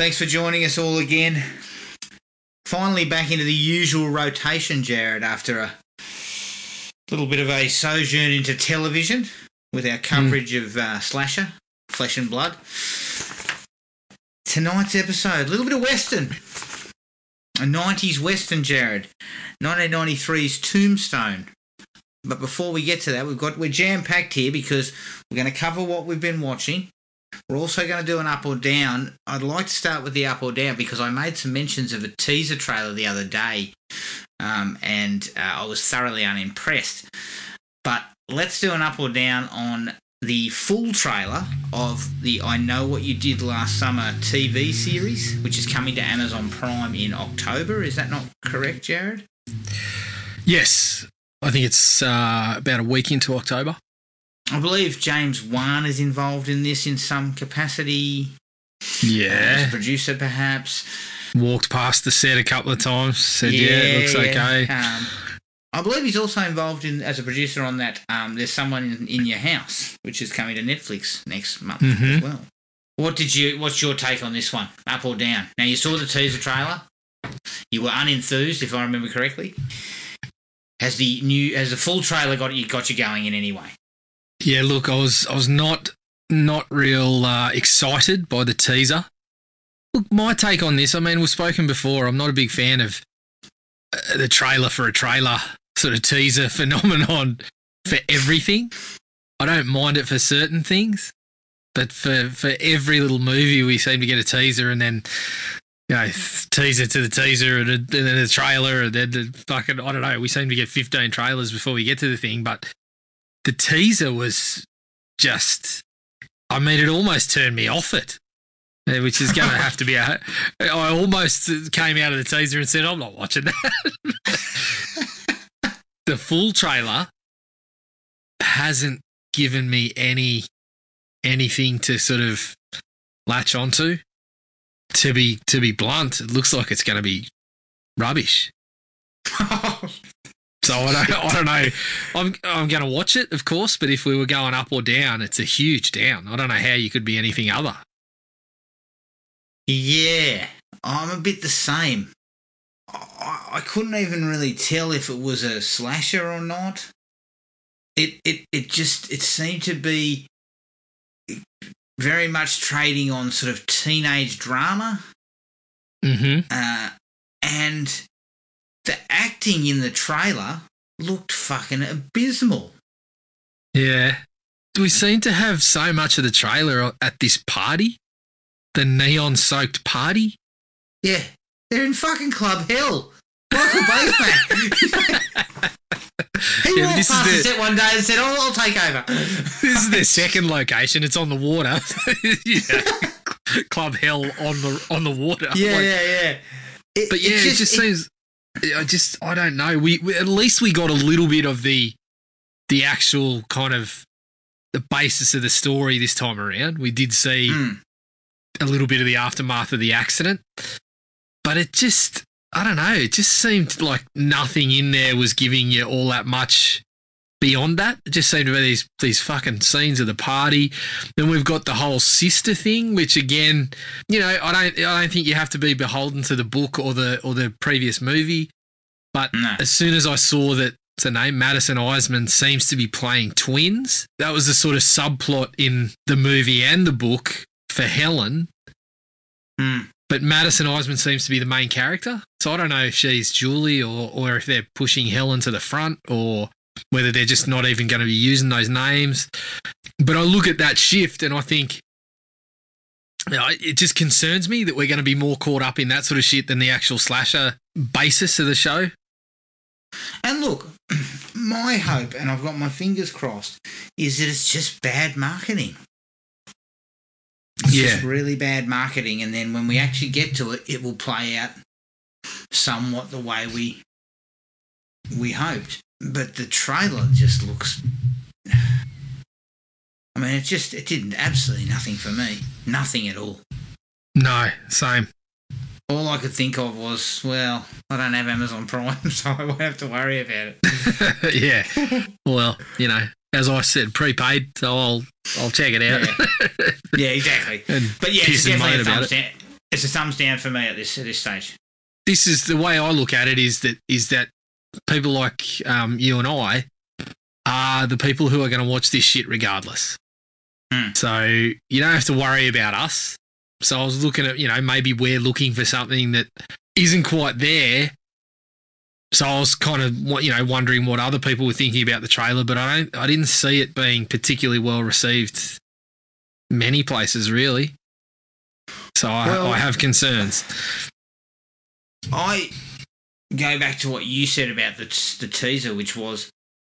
Thanks for joining us all again. Finally back into the usual rotation, Jared, after a little bit of a sojourn into television with our coverage of uh, Slasher, Flesh and Blood. Tonight's episode, a little bit of Western. A 90s Western, Jared. 1993's Tombstone. But before we get to that, we've got we're jam packed here because we're going to cover what we've been watching. We're also going to do an up or down. I'd like to start with the up or down because I made some mentions of a teaser trailer the other day, um, and uh, I was thoroughly unimpressed. But let's do an up or down on the full trailer of the I Know What You Did Last Summer TV series, which is coming to Amazon Prime in October. Is that not correct, Jared? Yes, I think it's uh, about a week into October. I believe James Wan is involved in this in some capacity. Yeah. As a producer, perhaps. walked past the set a couple of times. Said, "Yeah, it looks okay." Um, I believe he's also involved in as a producer on that. Um, There's someone in, in your house, which is coming to Netflix next month as Mhm. well. What did you? What's your take on this one? Up or down? Now you saw the teaser trailer. You were unenthused, if I remember correctly. Has the new, has the full trailer got you got you going in any way? Yeah, look, I was I was not not real uh, excited by the teaser. Look, my take on this. I mean, we've spoken before. I'm not a big fan of uh, the trailer for a trailer sort of teaser phenomenon for everything. I don't mind it for certain things, but for for every little movie, we seem to get a teaser and then. You know, teaser to the teaser and, then the trailer and then the fucking I don't know. We seem to get fifteen trailers before we get to the thing, but the teaser was just I mean it almost turned me off it. uh, Which is going to have to be a. I almost came out of the teaser and said, I'm not watching that. the full trailer hasn't given me any anything to sort of latch onto. To be to be blunt, it looks like it's going to be rubbish. So I don't, I don't know. I'm, I'm going to watch it, of course, but if we were going up or down, it's a huge down. I don't know how you could be anything other. Yeah, I'm a bit the same. I, I couldn't even really tell if it was a slasher or not. It it it just it seemed to be very much trading on sort of teenage drama, Mm-hmm. uh, and the acting in the trailer looked fucking abysmal. Yeah. Do we seem to have so much of the trailer at this party, the neon soaked party. Yeah, they're in fucking Club Hell. Michael Bay's back. he Yeah, walked past the set one day and said, "Oh, I'll take over." This is their second location. It's on the water. yeah. Club Hell on the on the water. Yeah, Like, yeah, yeah. It, But yeah, it just, seems. I just, I don't know. We, we at least we got a little bit of the, the actual kind of, the basis of the story this time around. We did see Mm. a little bit of the aftermath of the accident, but it just, I don't know. It just seemed like nothing in there was giving you all that much beyond that. It just seemed to be these these fucking scenes of the party. Then we've got the whole sister thing, which again, you know, I don't I don't think you have to be beholden to the book or the or the previous movie. But No. as soon as I saw that what's her name, Madison Iseman seems to be playing twins, that was the sort of subplot in the movie and the book for Helen. Mm. But Madison Iseman seems to be the main character. So I don't know if she's Julie or, or if they're pushing Helen to the front or whether they're just not even going to be using those names. But I look at that shift and I think you know, it just concerns me that we're going to be more caught up in that sort of shit than the actual slasher basis of the show. And look, my hope, and I've got my fingers crossed, is that it's just bad marketing. It's Yeah. just really bad marketing, and then when we actually get to it, it will play out somewhat the way we we hoped. But the trailer just looks. I mean, it just it did absolutely nothing for me. Nothing at all. No, same. All I could think of was, well, I don't have Amazon Prime, so I won't have to worry about it. yeah. Well, you know, as I said, prepaid, so I'll I'll check it out. Yeah, exactly. and But yeah, it's definitely a thumbs it. It's a thumbs down for me at this at this stage. this is the way I look at it is that is that people like um, you and I are the people who are going to watch this shit regardless. Hmm. So you don't have to worry about us. So I was looking at you know maybe we're looking for something that isn't quite there. So I was kind of you know wondering what other people were thinking about the trailer, but I don't I didn't see it being particularly well received many places really. So I, Well- I have concerns. I go back to what you said about the the teaser, which was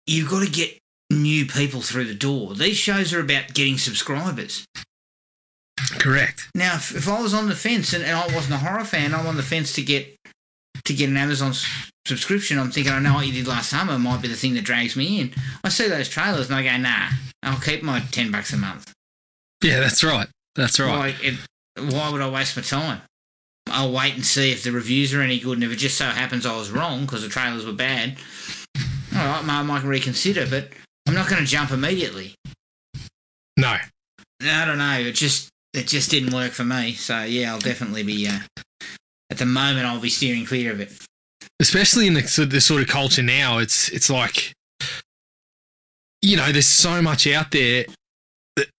you've got to get new people through the door. These shows are about getting subscribers. Correct. Now, if, if I was on the fence and, and I wasn't a horror fan, I'm on the fence to get to get an Amazon s- subscription. I'm thinking, I know what you did last summer might be the thing that drags me in. I see those trailers and I go, nah, I'll keep my ten bucks a month. Yeah, that's right. That's right. Why, it, why would I waste my time? I'll wait and see if the reviews are any good, and if it just so happens I was wrong because the trailers were bad, all right, I might reconsider. But I'm not going to jump immediately. No. I don't know. It just it just didn't work for me. So yeah, I'll definitely be. Uh, at the moment, I'll be steering clear of it. Especially in the, the sort of culture now, it's it's like, you know, there's so much out there,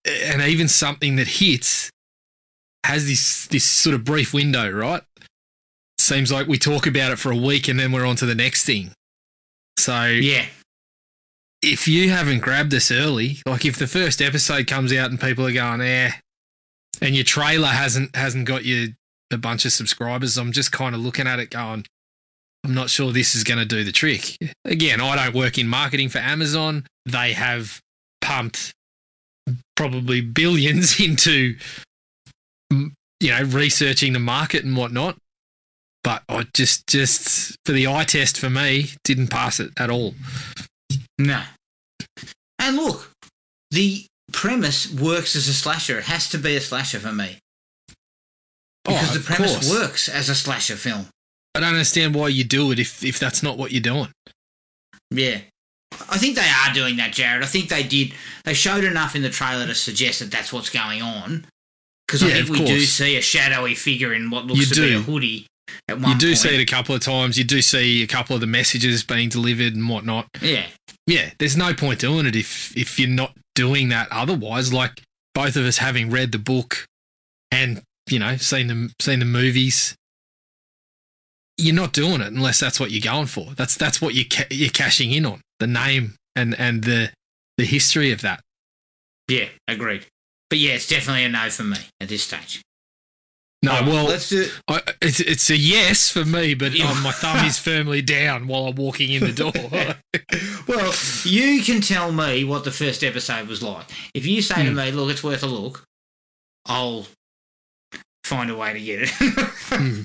and even something that hits has this this sort of brief window, right? Seems like we talk about it for a week and then we're on to the next thing. So Yeah, if you haven't grabbed this early, like if the first episode comes out and people are going, eh, and your trailer hasn't hasn't got you a bunch of subscribers, I'm just kind of looking at it going, I'm not sure this is going to do the trick. Again, I don't work in marketing for Amazon. They have pumped probably billions into, you know, researching the market and whatnot. But I just, just for the eye test for me, didn't pass it at all. no. And look, the premise works as a slasher. It has to be a slasher for me because Oh, the premise course. works as a slasher film. I don't understand why you do it if if that's not what you're doing. Yeah. I think they are doing that, Jared. I think they did. They showed enough in the trailer to suggest that that's what's going on. Because I think we do see a shadowy figure in what looks You to be a hoodie at one You do point. see it a couple of times. You do see a couple of the messages being delivered and whatnot. Yeah. Yeah, there's no point doing it if if you're not doing that otherwise. Like both of us having read the book and you know seen the seen the movies, you're not doing it unless that's what you're going for. That's that's what you ca- you're cashing in on the name and and the the history of that. Yeah. Agreed. But yeah, it's definitely a no for me at this stage. No, right, well, let's do. I, it's it's a yes for me, but um, my thumb is firmly down while I'm walking in the door. Well, you can tell me what the first episode was like. If you say to Hmm. me, "Look, it's worth a look," I'll find a way to get it. Hmm.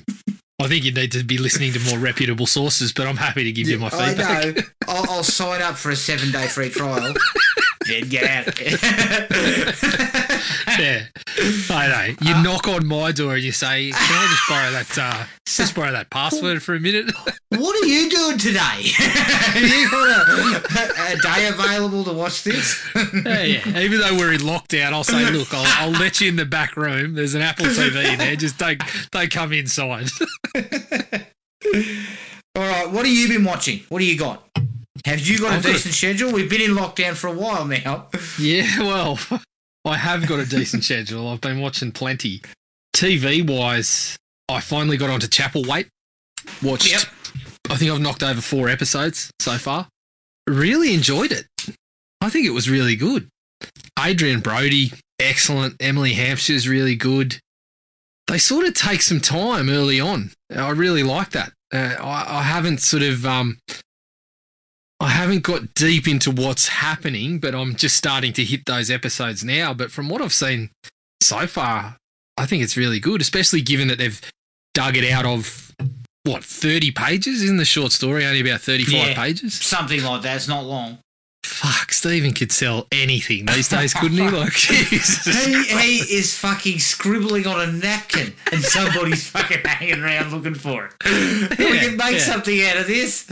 I think you need to be listening to more reputable sources, but I'm happy to give you my I feedback. know. I'll, I'll sign up for a seven day free trial. then get out. Yeah, I know. You Uh, knock on my door and you say, "Can I just borrow that? Uh, just borrow that password for a minute?" what are you doing today? Have you got a, a day available to watch this? yeah, yeah. Even though we're in lockdown, I'll say, "Look, I'll, I'll let you in the back room. There's an Apple TV in there. Just don't don't come inside." All right, what have you been watching? What do you got? Have you got I've a got a- decent schedule? We've been in lockdown for a while now. Yeah, well, I have got a decent schedule. I've been watching plenty. TV wise, I finally got onto Chapelwaite. Watched, Yep. I think I've knocked over four episodes so far. Really enjoyed it. I think it was really good. Adrien Brody, excellent. Emily Hampshire's really good. They sort of take some time early on. I really like that. Uh, I, I haven't sort of um, I haven't got deep into what's happening, but I'm just starting to hit those episodes now. But from what I've seen so far, I think it's really good, especially given that they've dug it out of what 30 pages in the short story, only about 35 Yeah. pages. Something like that. It's not long. Fuck, Stephen could sell anything these days, couldn't he? Like, Jesus He, he is fucking scribbling on a napkin and somebody's fucking hanging around looking for it. we can make yeah. something out of this.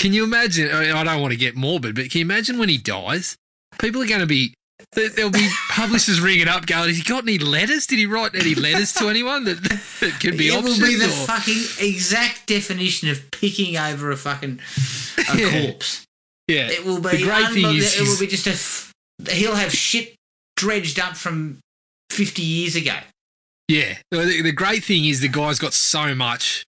Can you imagine? I, mean, I don't want to get morbid, but can you imagine when he dies? People are going to be there- there'll be publishers ringing up going, "Has he got any letters? Did he write any letters to anyone that, that can be it will be the or- fucking exact definition of picking over a fucking a Yeah. corpse. yeah, It will be The great thing is it will be just a f- he'll have shit dredged up from 50 years ago. Yeah. The, the great thing is the guy's got so much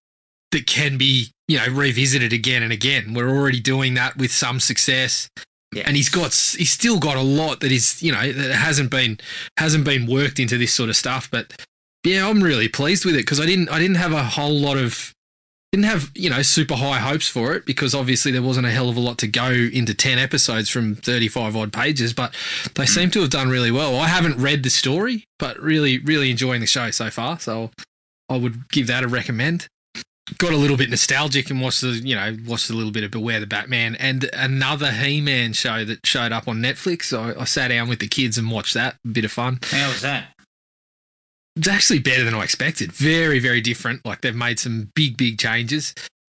that can be, you know, revisited again and again. We're already doing that with some success. Yeah. And he's got he's still got a lot that is, you know, that hasn't been hasn't been worked into this sort of stuff, but yeah, I'm really pleased with it because I didn't I didn't have a whole lot of didn't have, you know, super high hopes for it because obviously there wasn't a hell of a lot to go into 10 episodes from 35 odd pages, but they mm. seem to have done really well. I haven't read the story, but really, really enjoying the show so far. So I would give that a recommend. Got a little bit nostalgic and watched the, you know, watched a little bit of Beware the Batman and another He Man show that showed up on Netflix. I, I sat down with the kids and watched that. A bit of fun. How was that? It's actually better than I expected. Very, very different. Like they've made some big, big changes,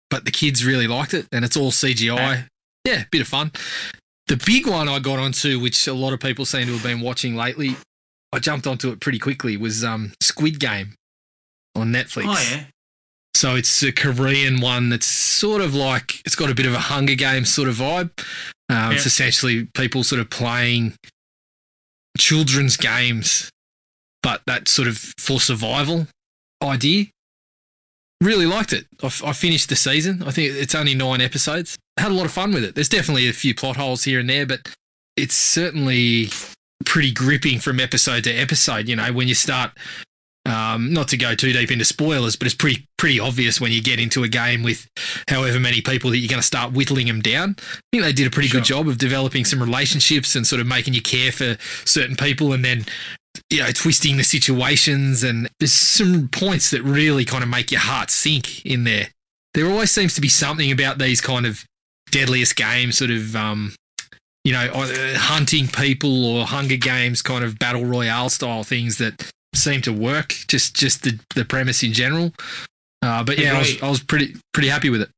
but the kids really liked it, and it's all CGI. Okay. Yeah, bit of fun. The big one I got onto, which a lot of people seem to have been watching lately, I jumped onto it pretty quickly. Was um, Squid Game on Netflix. Oh, yeah. So it's a Korean one that's sort of like it's got a bit of a Hunger Games sort of vibe. Um, It's essentially people sort of playing children's games, but that sort of for survival idea. Really liked it. I, f- I finished the season. I think it's only nine episodes. Had a lot of fun with it. There's definitely a few plot holes here and there, but it's certainly pretty gripping from episode to episode. You know, when you start um, not to go too deep into spoilers, but it's pretty pretty obvious when you get into a game with however many people that you're going to start whittling them down. I think they did a pretty good job of developing some relationships and sort of making you care for certain people, and then you know twisting the situations. And there's some points that really kind of make your heart sink in there. There always seems to be something about these kind of deadliest games, sort of. Um, you know, hunting people or Hunger Games kind of battle royale style things that seem to work. Just just the, the premise in general. Uh, but yeah, I was, I was pretty pretty happy with it.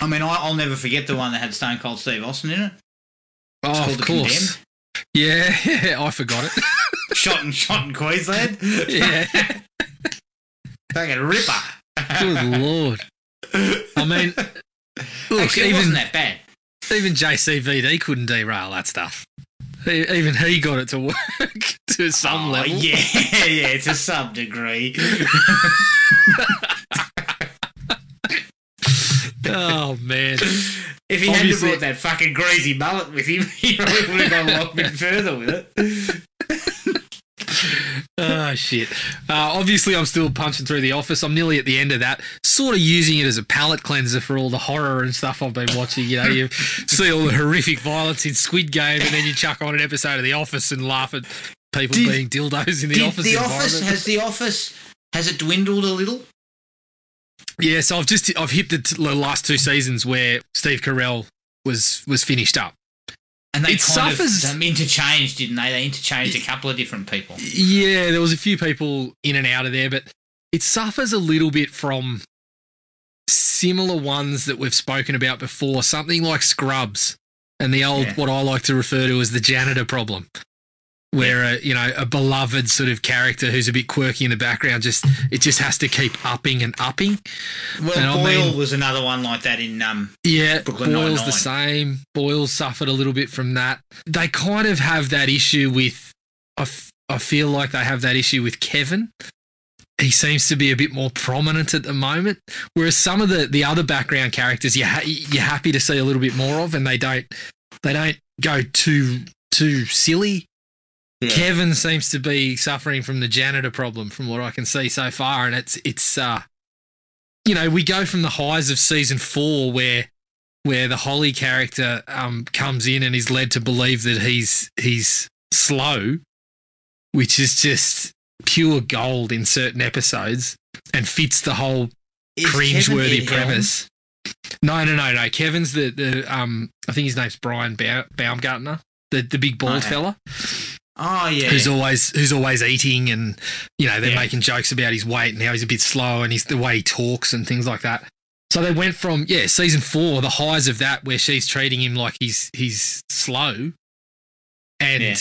I mean, I, I'll never forget the one that had Stone Cold Steve Austin in it. It's Oh, called of The course. Yeah, yeah, I forgot it. Shot and shot in Queensland. yeah, Fucking ripper. good lord. I mean, look, Actually, it even wasn't that bad. even JCVD couldn't derail that stuff. Even he got it to work to some Oh, level. yeah, yeah, to some degree. Oh man. If he hadn't brought that fucking greasy mullet with him, he probably would have gone a lot bit further with it. Oh shit! Uh, obviously, I'm still punching through the office. I'm nearly at the end of that. Sort of using it as a palate cleanser for all the horror and stuff I've been watching. You know, you see all the horrific violence in Squid Game, and then you chuck on an episode of The Office and laugh at people Did- being dildos in the office. the office has the office has it dwindled a little? yeah, so I've just I've hit the, t- the last two seasons where Steve Carell was was finished up. And they It kind suffers- of um, interchanged, didn't they? They interchanged a couple of different people. Yeah, there was a few people in and out of there, but it suffers a little bit from similar ones that we've spoken about before. Something like Scrubs and the old Yeah. what I like to refer to as the janitor problem, where a, you know a beloved sort of character who's a bit quirky in the background just it just has to keep upping and upping. Well, And I Boyle mean- was another one like that in um. Yeah, Brooklyn Boyle's Nine-Nine. the same. Boyle suffered a little bit from that. They kind of have that issue with. I, f- I feel like they have that issue with Kevin. He seems to be a bit more prominent at the moment, whereas some of the, the other background characters you ha- you're happy to see a little bit more of, and they don't they don't go too too silly. Yeah. Kevin seems to be suffering from the janitor problem, from what I can see so far, and it's it's uh, you know, we go from the highs of season four where where the Holly character um comes in and is led to believe that he's he's slow, which is just pure gold in certain episodes and fits the whole Is cringeworthy premise. No, no, no, no. Kevin's the the um. I think his name's Brian Ba- Baumgartner, the the big bald Okay. fella Oh yeah. who's always who's always eating, and you know they're Yeah. making jokes about his weight and how he's a bit slow and he's the way he talks and things like that. So they went from yeah season four, the highs of that where she's treating him like he's he's slow, and Yeah.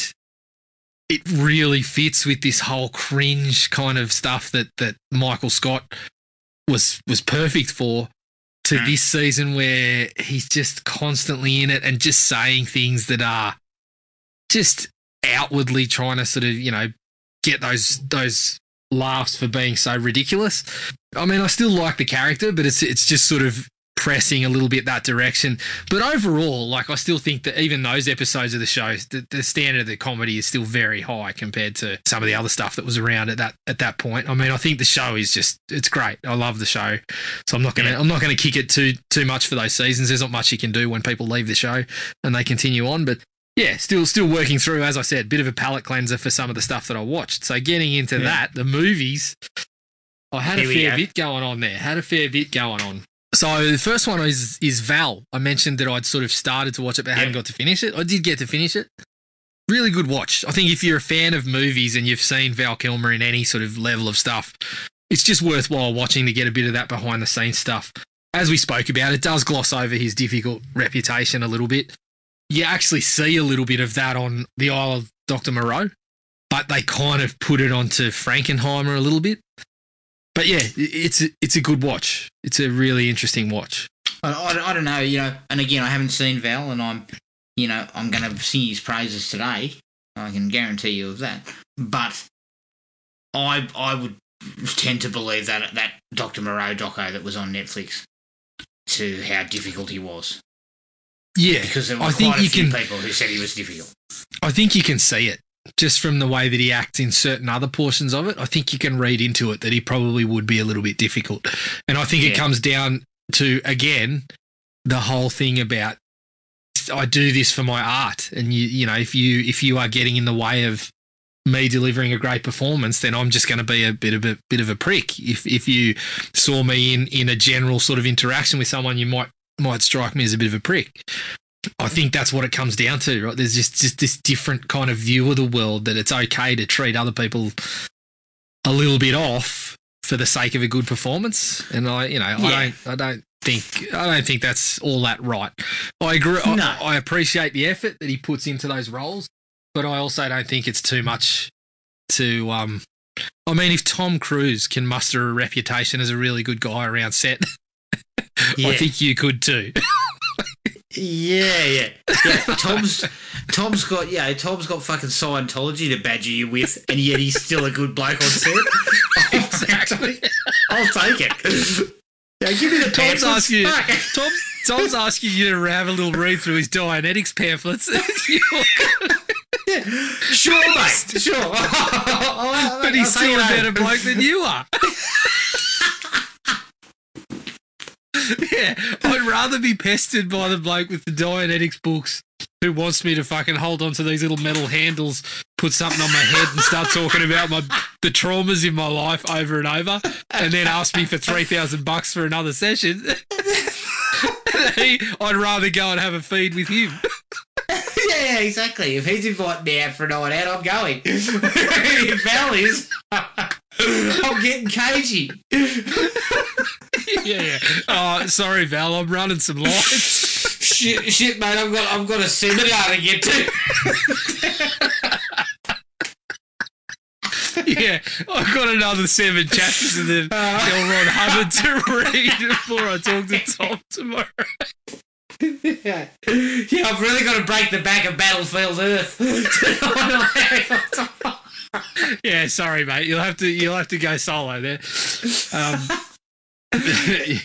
it really fits with this whole cringe kind of stuff that that Michael Scott was was perfect for to Mm. this season where he's just constantly in it and just saying things that are just outwardly trying to sort of, you know, get those those laughs for being so ridiculous. I mean, I still like the character, but it's it's just sort of pressing a little bit that direction. But overall, like I still think that even those episodes of the show, the, the standard of the comedy is still very high compared to some of the other stuff that was around at that at that point. I mean, I think the show is just it's great. I love the show, so I'm not gonna Yeah. I'm not gonna kick it too too much for those seasons. There's not much you can do when people leave the show and they continue on, but. Yeah, still still working through, as I said, bit of a palate cleanser for some of the stuff that I watched. So getting into Yeah. that, the movies, I had Here a fair go. bit going on there. Had a fair bit going on. So the first one is is Val. I mentioned that I'd sort of started to watch it, but hadn't got to finish it. I did get to finish it. Really good watch. I think if you're a fan of movies and you've seen Val Kilmer in any sort of level of stuff, it's just worthwhile watching to get a bit of that behind the scenes stuff. As we spoke about, it does gloss over his difficult reputation a little bit. You actually see a little bit of that on the Isle of Dr. Moreau, but they kind of put it onto Frankenheimer a little bit. But yeah, it's a, it's a good watch. It's a really interesting watch. I, I, I don't know, you know, and again, I haven't seen Val, and I'm, you know, I'm going to sing his praises today. I can guarantee you of that. But I, I would tend to believe that that Doctor Moreau doco that was on Netflix to how difficult he was Yeah, because there were I quite think a you few can. people who said he was difficult. I think you can see it just from the way that he acts in certain other portions of it. I think you can read into it that he probably would be a little bit difficult, and I think it comes down to again the whole thing about I do this for my art, and you you know if you if you are getting in the way of me delivering a great performance, then I'm just going to be a bit of a bit of a prick. If if you saw me in in a general sort of interaction with someone, you might might strike me as a bit of a prick. I think that's what it comes down to, right? There's just just this different kind of view of the world that it's okay to treat other people a little bit off for the sake of a good performance. And I, you know, Yeah. I don't, I don't think, I don't think that's all that right. I agree. I- No. I, appreciate the effort that he puts into those roles, but I also don't think it's too much to. um I mean, if Tom Cruise can muster a reputation as a really good guy around set, Yeah. I think you could too. Yeah, yeah, yeah. Tom's Tom's got yeah, Tom's got fucking Scientology to badger you with, and yet he's still a good bloke on set. Oh, exactly. I'll take it. Yeah, give me the Tom's asking. Tom's, Tom's asking you to have a little read through his Dianetics pamphlets. Yeah. Sure, mate. Sure. But he's I'll still a better bloke than you are. yeah, I'd rather be pestered by the bloke with the Dianetics books who wants me to fucking hold on to these little metal handles, put something on my head, and start talking about my the traumas in my life over and over, and then ask me for three thousand bucks for another session. I'd rather go and have a feed with him. Yeah, exactly. If he's inviting me out for a night out, I'm going. if Val is, I'm getting cagey. yeah, yeah. Oh, sorry, Val. I'm running some lines. shit, shit, mate. I've got, I've got a seminar to get to. yeah, I've got another seven chapters of the L. Ron Hubbard to read before I talk to Tom tomorrow. yeah. yeah, I've really got to break the back of Battlefield Earth. Yeah, sorry, mate. You'll have to you'll have to go solo there. Um,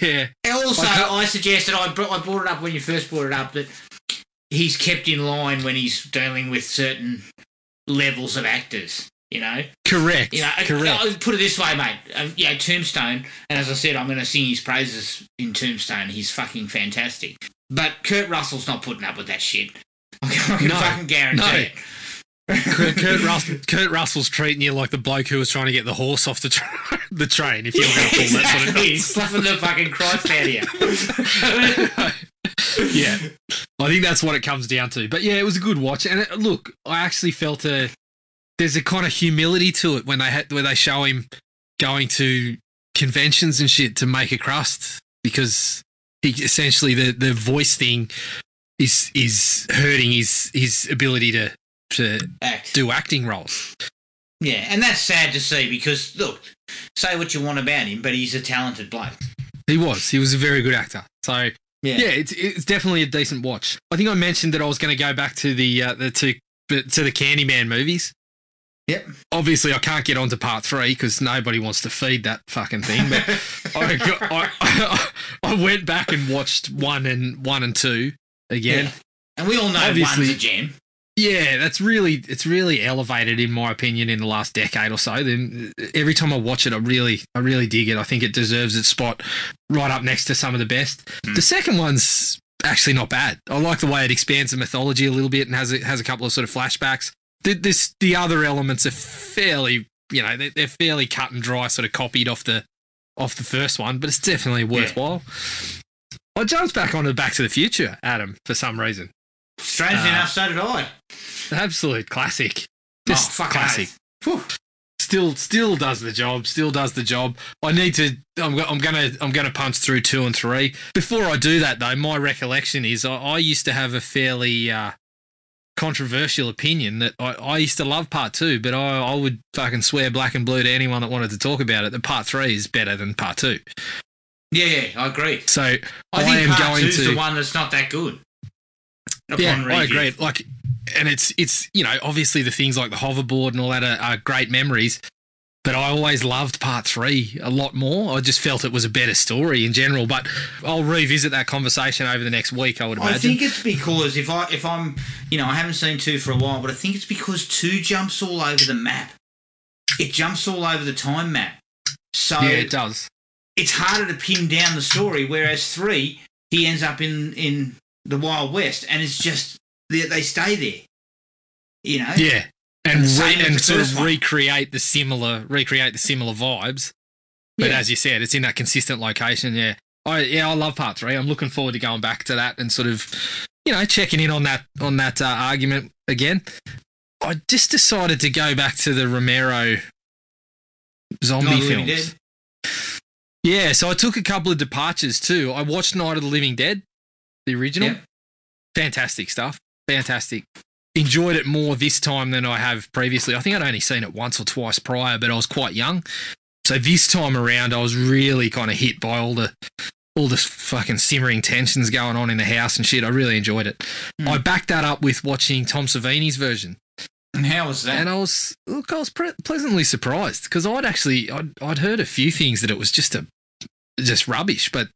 yeah, also, I can't- I suggested I brought, I brought it up when you first brought it up that he's kept in line when he's dealing with certain levels of actors. You know, correct. you know. correct. I'll put it this way, mate. Um, yeah, Tombstone, and as I said, I'm going to sing his praises in Tombstone. He's fucking fantastic. But Kurt Russell's not putting up with that shit. I can, I can No, fucking guarantee no. it. Kurt, Kurt, Russell, Kurt Russell's treating you like the bloke who was trying to get the horse off the, tra- the train. If you're going to pull that sort of exactly. He's slapping the fucking Christ out of you. yeah, I think that's what it comes down to. But yeah, it was a good watch. And it, look, I actually felt a there's a kind of humility to it when they had where they show him going to conventions and shit to make a crust because he essentially the the voice thing is is hurting his his ability to to Act. do acting roles. Yeah, and that's sad to see because look, say what you want about him, but he's a talented bloke. He was. He was a very good actor. So yeah, yeah it's it's definitely a decent watch. I think I mentioned that I was going to go back to the uh, the two to the Candyman movies. Yep. Obviously, I can't get on to part three because nobody wants to feed that fucking thing. But I, got, I, I went back and watched one and one and two again. Yeah. And we all know Obviously- one's a gem. Yeah, that's really it's really elevated in my opinion in the last decade or so. Then every time I watch it, I really I really dig it. I think it deserves its spot right up next to some of the best. Hmm. The second one's actually not bad. I like the way it expands the mythology a little bit and has a, has a couple of sort of flashbacks. The, this the other elements are fairly you know they're, they're fairly cut and dry, sort of copied off the off the first one, but it's definitely worthwhile. I jumped back onto Back to the Future, Adam, for some reason. Strangely Uh, enough, so did I. Absolute classic. Just oh, classic. Still, still does the job. Still does the job. I need to. I'm, I'm gonna. I'm gonna punch through two and three. Before I do that, though, my recollection is I, I used to have a fairly uh, controversial opinion that I, I used to love part two, but I, I would fucking swear black and blue to anyone that wanted to talk about it that part three is better than part two. Yeah, yeah, I agree. So I, I think am part going two's to- the one that's not that good. Upon yeah, I agree. Like, and it's it's you know obviously the things like the hoverboard and all that are, are great memories, but I always loved part three a lot more. I just felt it was a better story in general. But I'll revisit that conversation over the next week. I would imagine. I think it's because if I if I'm you know I haven't seen two for a while, but I think it's because two jumps all over the map. It jumps all over the time map, so yeah, it does. it's harder to pin down the story. Whereas three, he ends up in in the Wild West, and it's just they, they stay there. You know. Yeah, and And re- and sort of one. recreate the similar recreate the similar vibes. But Yeah. as you said, it's in that consistent location. Yeah, I yeah I love part three. I'm looking forward to going back to that and sort of you know checking in on that on that uh, argument again. I just decided to go back to the Romero zombie Night of the Living films. Yeah, so I took a couple of departures too. I watched Night of the Living Dead, the original. Yep. Fantastic stuff. Fantastic. Enjoyed it more this time than I have previously. I think I'd only seen it once or twice prior, but I was quite young. So this time around, I was really kind of hit by all the all the fucking simmering tensions going on in the house and shit. I really enjoyed it. Hmm. I backed that up with watching Tom Savini's version, And how was that? and I was look, I was pre- pleasantly surprised because I'd actually I'd, I'd heard a few things that it was just a just rubbish, but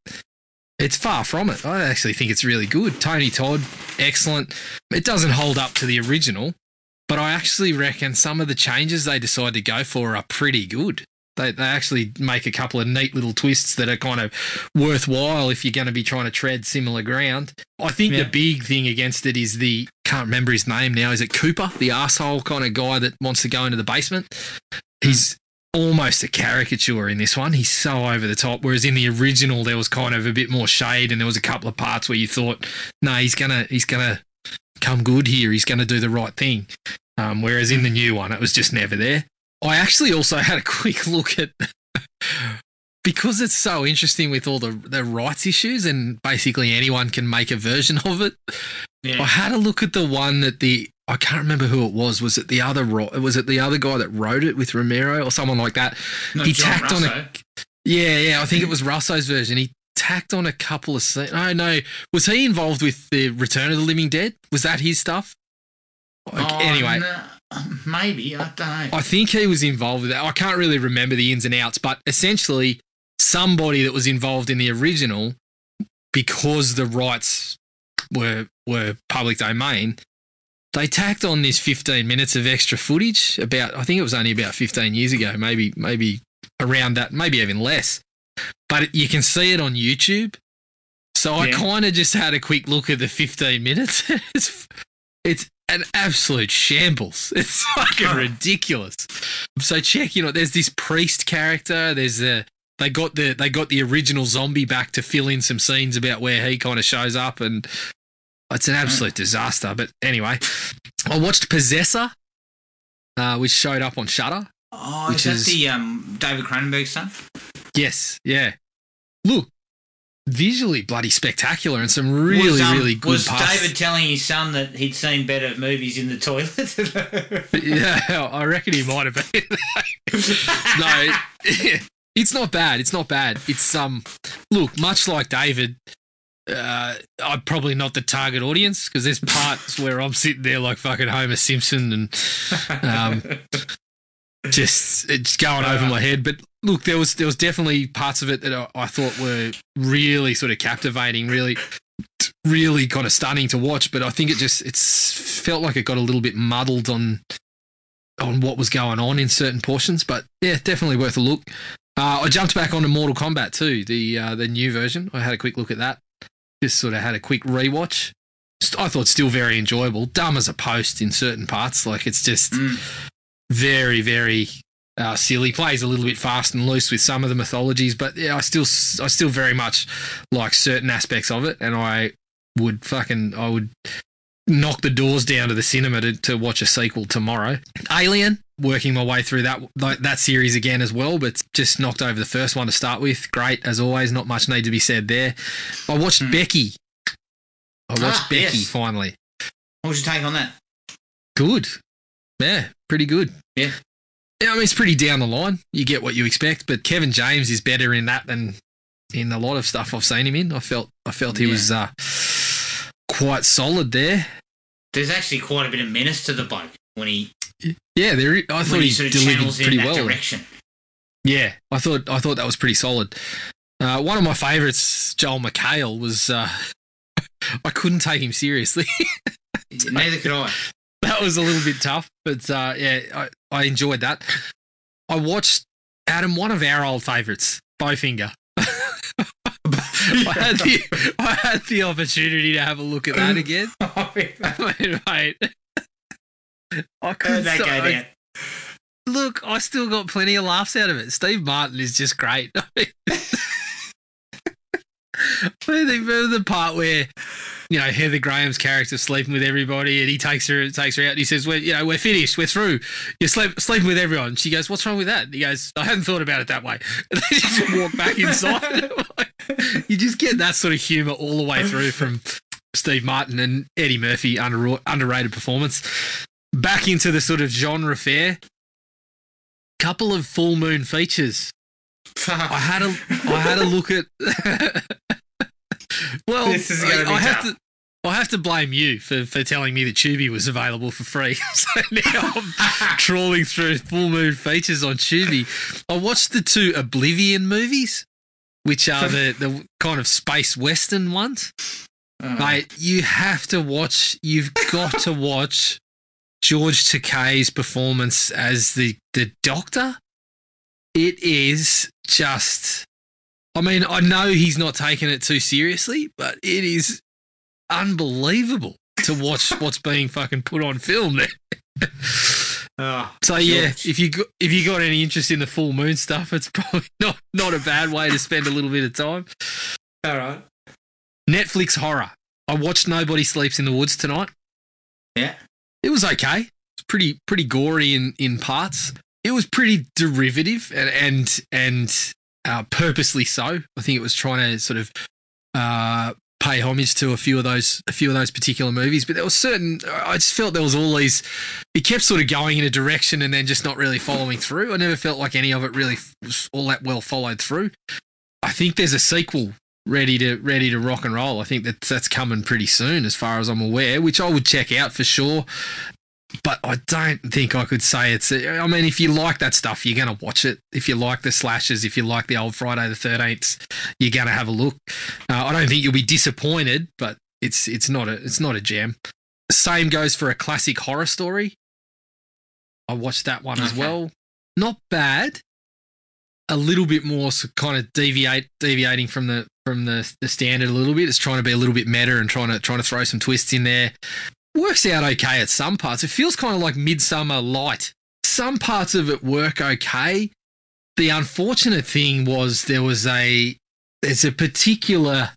it's far from it. I actually think it's really good. Tony Todd, excellent. It doesn't hold up to the original, but I actually reckon some of the changes they decide to go for are pretty good. They, they actually make a couple of neat little twists that are kind of worthwhile if you're going to be trying to tread similar ground. I think Yeah. the big thing against it is the can't remember his name now. Is it Cooper, the asshole kind of guy that wants to go into the basement? He's almost a caricature in this one. He's so over the top. Whereas in the original, there was kind of a bit more shade, and there was a couple of parts where you thought, "No, he's gonna he's gonna come good here. He's gonna do the right thing." Um, whereas in the new one, it was just never there. I actually also had a quick look at because it's so interesting with all the the rights issues, and basically anyone can make a version of it. I had a look at the one that the I can't remember who it was. Was it the other ro- was it the other guy that wrote it with Romero or someone like that? No, he John tacked on a- Russo. Yeah, yeah, I think it was Russo's version. He tacked on a couple of scenes. Oh no, was he involved with the Return of the Living Dead? Was that his stuff? Like, Oh, anyway, no, maybe I don't know. I think he was involved with that. I can't really remember the ins and outs, but essentially, somebody that was involved in the original, because the rights were were public domain, they tacked on this 15 minutes of extra footage. About, I think it was only about 15 years ago, maybe maybe around that, maybe even less. But you can see it on YouTube. So I kind of just had a quick look at the 15 minutes. it's it's an absolute shambles. It's fucking ridiculous. So check, you know, there's this priest character. There's the they got the they got the original zombie back to fill in some scenes about where he kind of shows up, and it's an absolute disaster. But anyway, I watched Possessor, uh, which showed up on Shudder. oh, which is that is- the um, David Cronenberg son? Yes, yeah. Look, visually bloody spectacular and some really was, um, really good Was. David telling his son that he'd seen better movies in the toilet? yeah, I reckon he might have been. no, it's not bad. It's not bad. It's um, look, much like David, uh, I'm probably not the target audience because there's parts where I'm sitting there like fucking Homer Simpson and um, just it's going over my head. But look, there was there was definitely parts of it that I, I thought were really sort of captivating, really, really kind of stunning to watch. But I think it just it's felt like it got a little bit muddled on on what was going on in certain portions. But yeah, definitely worth a look. Uh, I jumped back onto Mortal Kombat too, the uh, the new version. I had a quick look at that. Just sort of had a quick rewatch. I thought still very enjoyable. Dumb as a post in certain parts. Like it's just Mm. very, very uh, silly. Plays a little bit fast and loose with some of the mythologies, but yeah, I still, I still very much like certain aspects of it, and I would fucking, I would knock the doors down to the cinema to, to watch a sequel tomorrow. Alien, working my way through that that series again as well, but just knocked over the first one to start with. Great as always. Not much need to be said there. I watched Hmm. Becky. I watched Ah, Becky yes. finally. what was your take on that? Good. Yeah, pretty good. Yeah. Yeah, I mean, it's pretty down the line. You get what you expect, but Kevin James is better in that than in a lot of stuff I've seen him in. I felt I felt he Yeah. was uh, quite solid there. There's actually quite a bit of menace to the bloke when he Yeah, there. I thought when he, he sort of delivered channels in pretty that well. direction. Yeah, I thought I thought that was pretty solid. Uh, one of my favourites, Joel McHale, was uh, I couldn't take him seriously. Neither could I. that was a little bit tough, but uh, yeah, I, I enjoyed that. I watched Adam, one of our old favourites, Bowfinger. I had the I had the opportunity to have a look at that again. Wait. I couldn't that stop- go down. Look, I still got plenty of laughs out of it. Steve Martin is just great. I the part where you know Heather Graham's character sleeping with everybody, and he takes her takes her out. And he says, "We're you know we're finished, we're through. You're sleep, sleeping with everyone." She goes, "What's wrong with that?" He goes, "I hadn't thought about it that way." And they just walk back inside. you just get that sort of humour all the way through from Steve Martin and Eddie Murphy, under, underrated performance. Back into the sort of genre fare. Couple of full moon features. I had a I had a look at. well, This is gonna I, be I have tough. to. I have to blame you for, for telling me that Tubi was available for free. so now I'm trawling through full moon features on Tubi. I watched the two Oblivion movies, which are the, the kind of space western ones. Oh. Mate, you have to watch. You've got to watch George Takei's performance as the the Doctor. It is just. I mean, I know he's not taking it too seriously, but it is unbelievable to watch what's being fucking put on film there. Oh, So yeah, George. if you got, if you got any interest in the full moon stuff, it's probably not not a bad way to spend a little bit of time. all right. Netflix horror. I watched Nobody Sleeps in the Woods tonight. Yeah. It was okay. It's pretty pretty gory in in parts. It was pretty derivative and and and uh, purposely so. I think it was trying to sort of uh, pay homage to a few of those a few of those particular movies. But there was certain. I just felt there was all these. It kept sort of going in a direction and then just not really following through. I never felt like any of it really was all that well followed through. I think there's a sequel ready to ready to rock and roll. I think that that's coming pretty soon, as far as I'm aware, which I would check out for sure. But I don't think I could say it's. I mean, if you like that stuff, you're going to watch it. If you like the slashes, if you like the old Friday the Thirteenth, you're going to have a look. Uh, I don't think you'll be disappointed, but it's it's not a it's not a jam. Same goes for a classic horror story. I watched that one as well. Not bad. A little bit more so kind of deviate deviating from the from the the standard a little bit. It's trying to be a little bit meta and trying to trying to throw some twists in there. Works out okay at some parts. It feels kind of like Midsommar Light. Some parts of it work okay. The unfortunate thing was there was a there's a particular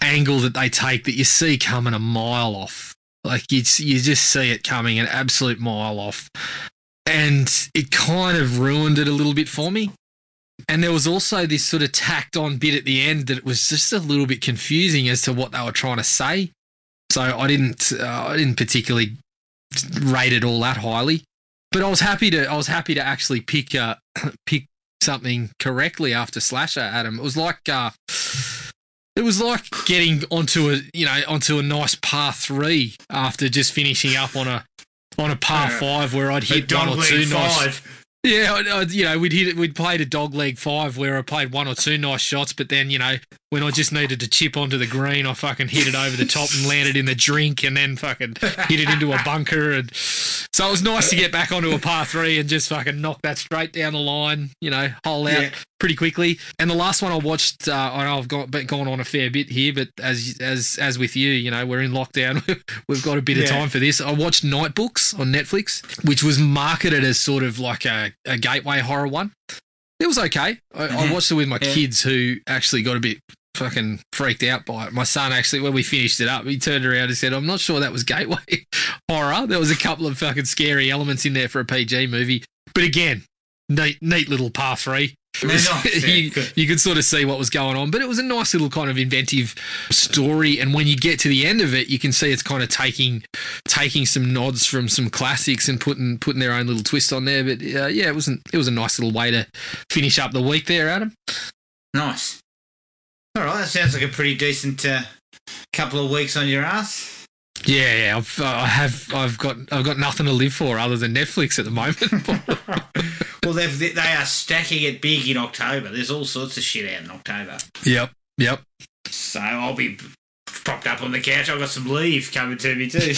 angle that they take that you see coming a mile off. Like you, you just see it coming an absolute mile off, and it kind of ruined it a little bit for me. And there was also this sort of tacked on bit at the end that it was just a little bit confusing as to what they were trying to say. So I didn't, uh, I didn't particularly rate it all that highly. But I was happy to, I was happy to actually pick, uh, pick something correctly after Slasher. Adam, it was like, uh, it was like getting onto a, you know, onto a nice par three after just finishing up on a, on a par five where I'd hit one or two nice. Yeah, you know, we'd hit. We'd played a dog leg five where I played one or two nice shots, but then you know when I just needed to chip onto the green, I fucking hit it over the top and landed in the drink, and then fucking hit it into a bunker. And so it was nice to get back onto a par three and just fucking knock that straight down the line. You know, hole out Yeah. pretty quickly. And the last one I watched, uh, I know I've got gone on a fair bit here, but as as as with you, you know, we're in lockdown. We've got a bit of time for this. I watched Nightbooks on Netflix, which was marketed as sort of like a, a gateway horror one. It was okay. I, I Mhm. watched it with my Yeah. kids who actually got a bit fucking freaked out by it. My son actually, when we finished it up, he turned around and said, I'm not sure that was gateway horror. There was a couple of fucking scary elements in there for a PG movie. But again, neat, neat little par three. Was- nice. You, you could sort of see what was going on, but it was a nice little kind of inventive story. And when you get to the end of it, you can see it's kind of taking taking some nods from some classics and putting putting their own little twist on there. But uh, yeah, it wasn't. It was a nice little way to finish up the week there, Adam. Nice. All right, that sounds like a pretty decent uh, couple of weeks on your ass. Yeah, yeah. I've, uh, I have. I've got. I've got nothing to live for other than Netflix at the moment. Well, they've, they are stacking it big in October. There's all sorts of shit out in October. yep. Yep. So I'll be propped up on the couch. I've got some leave coming to me too.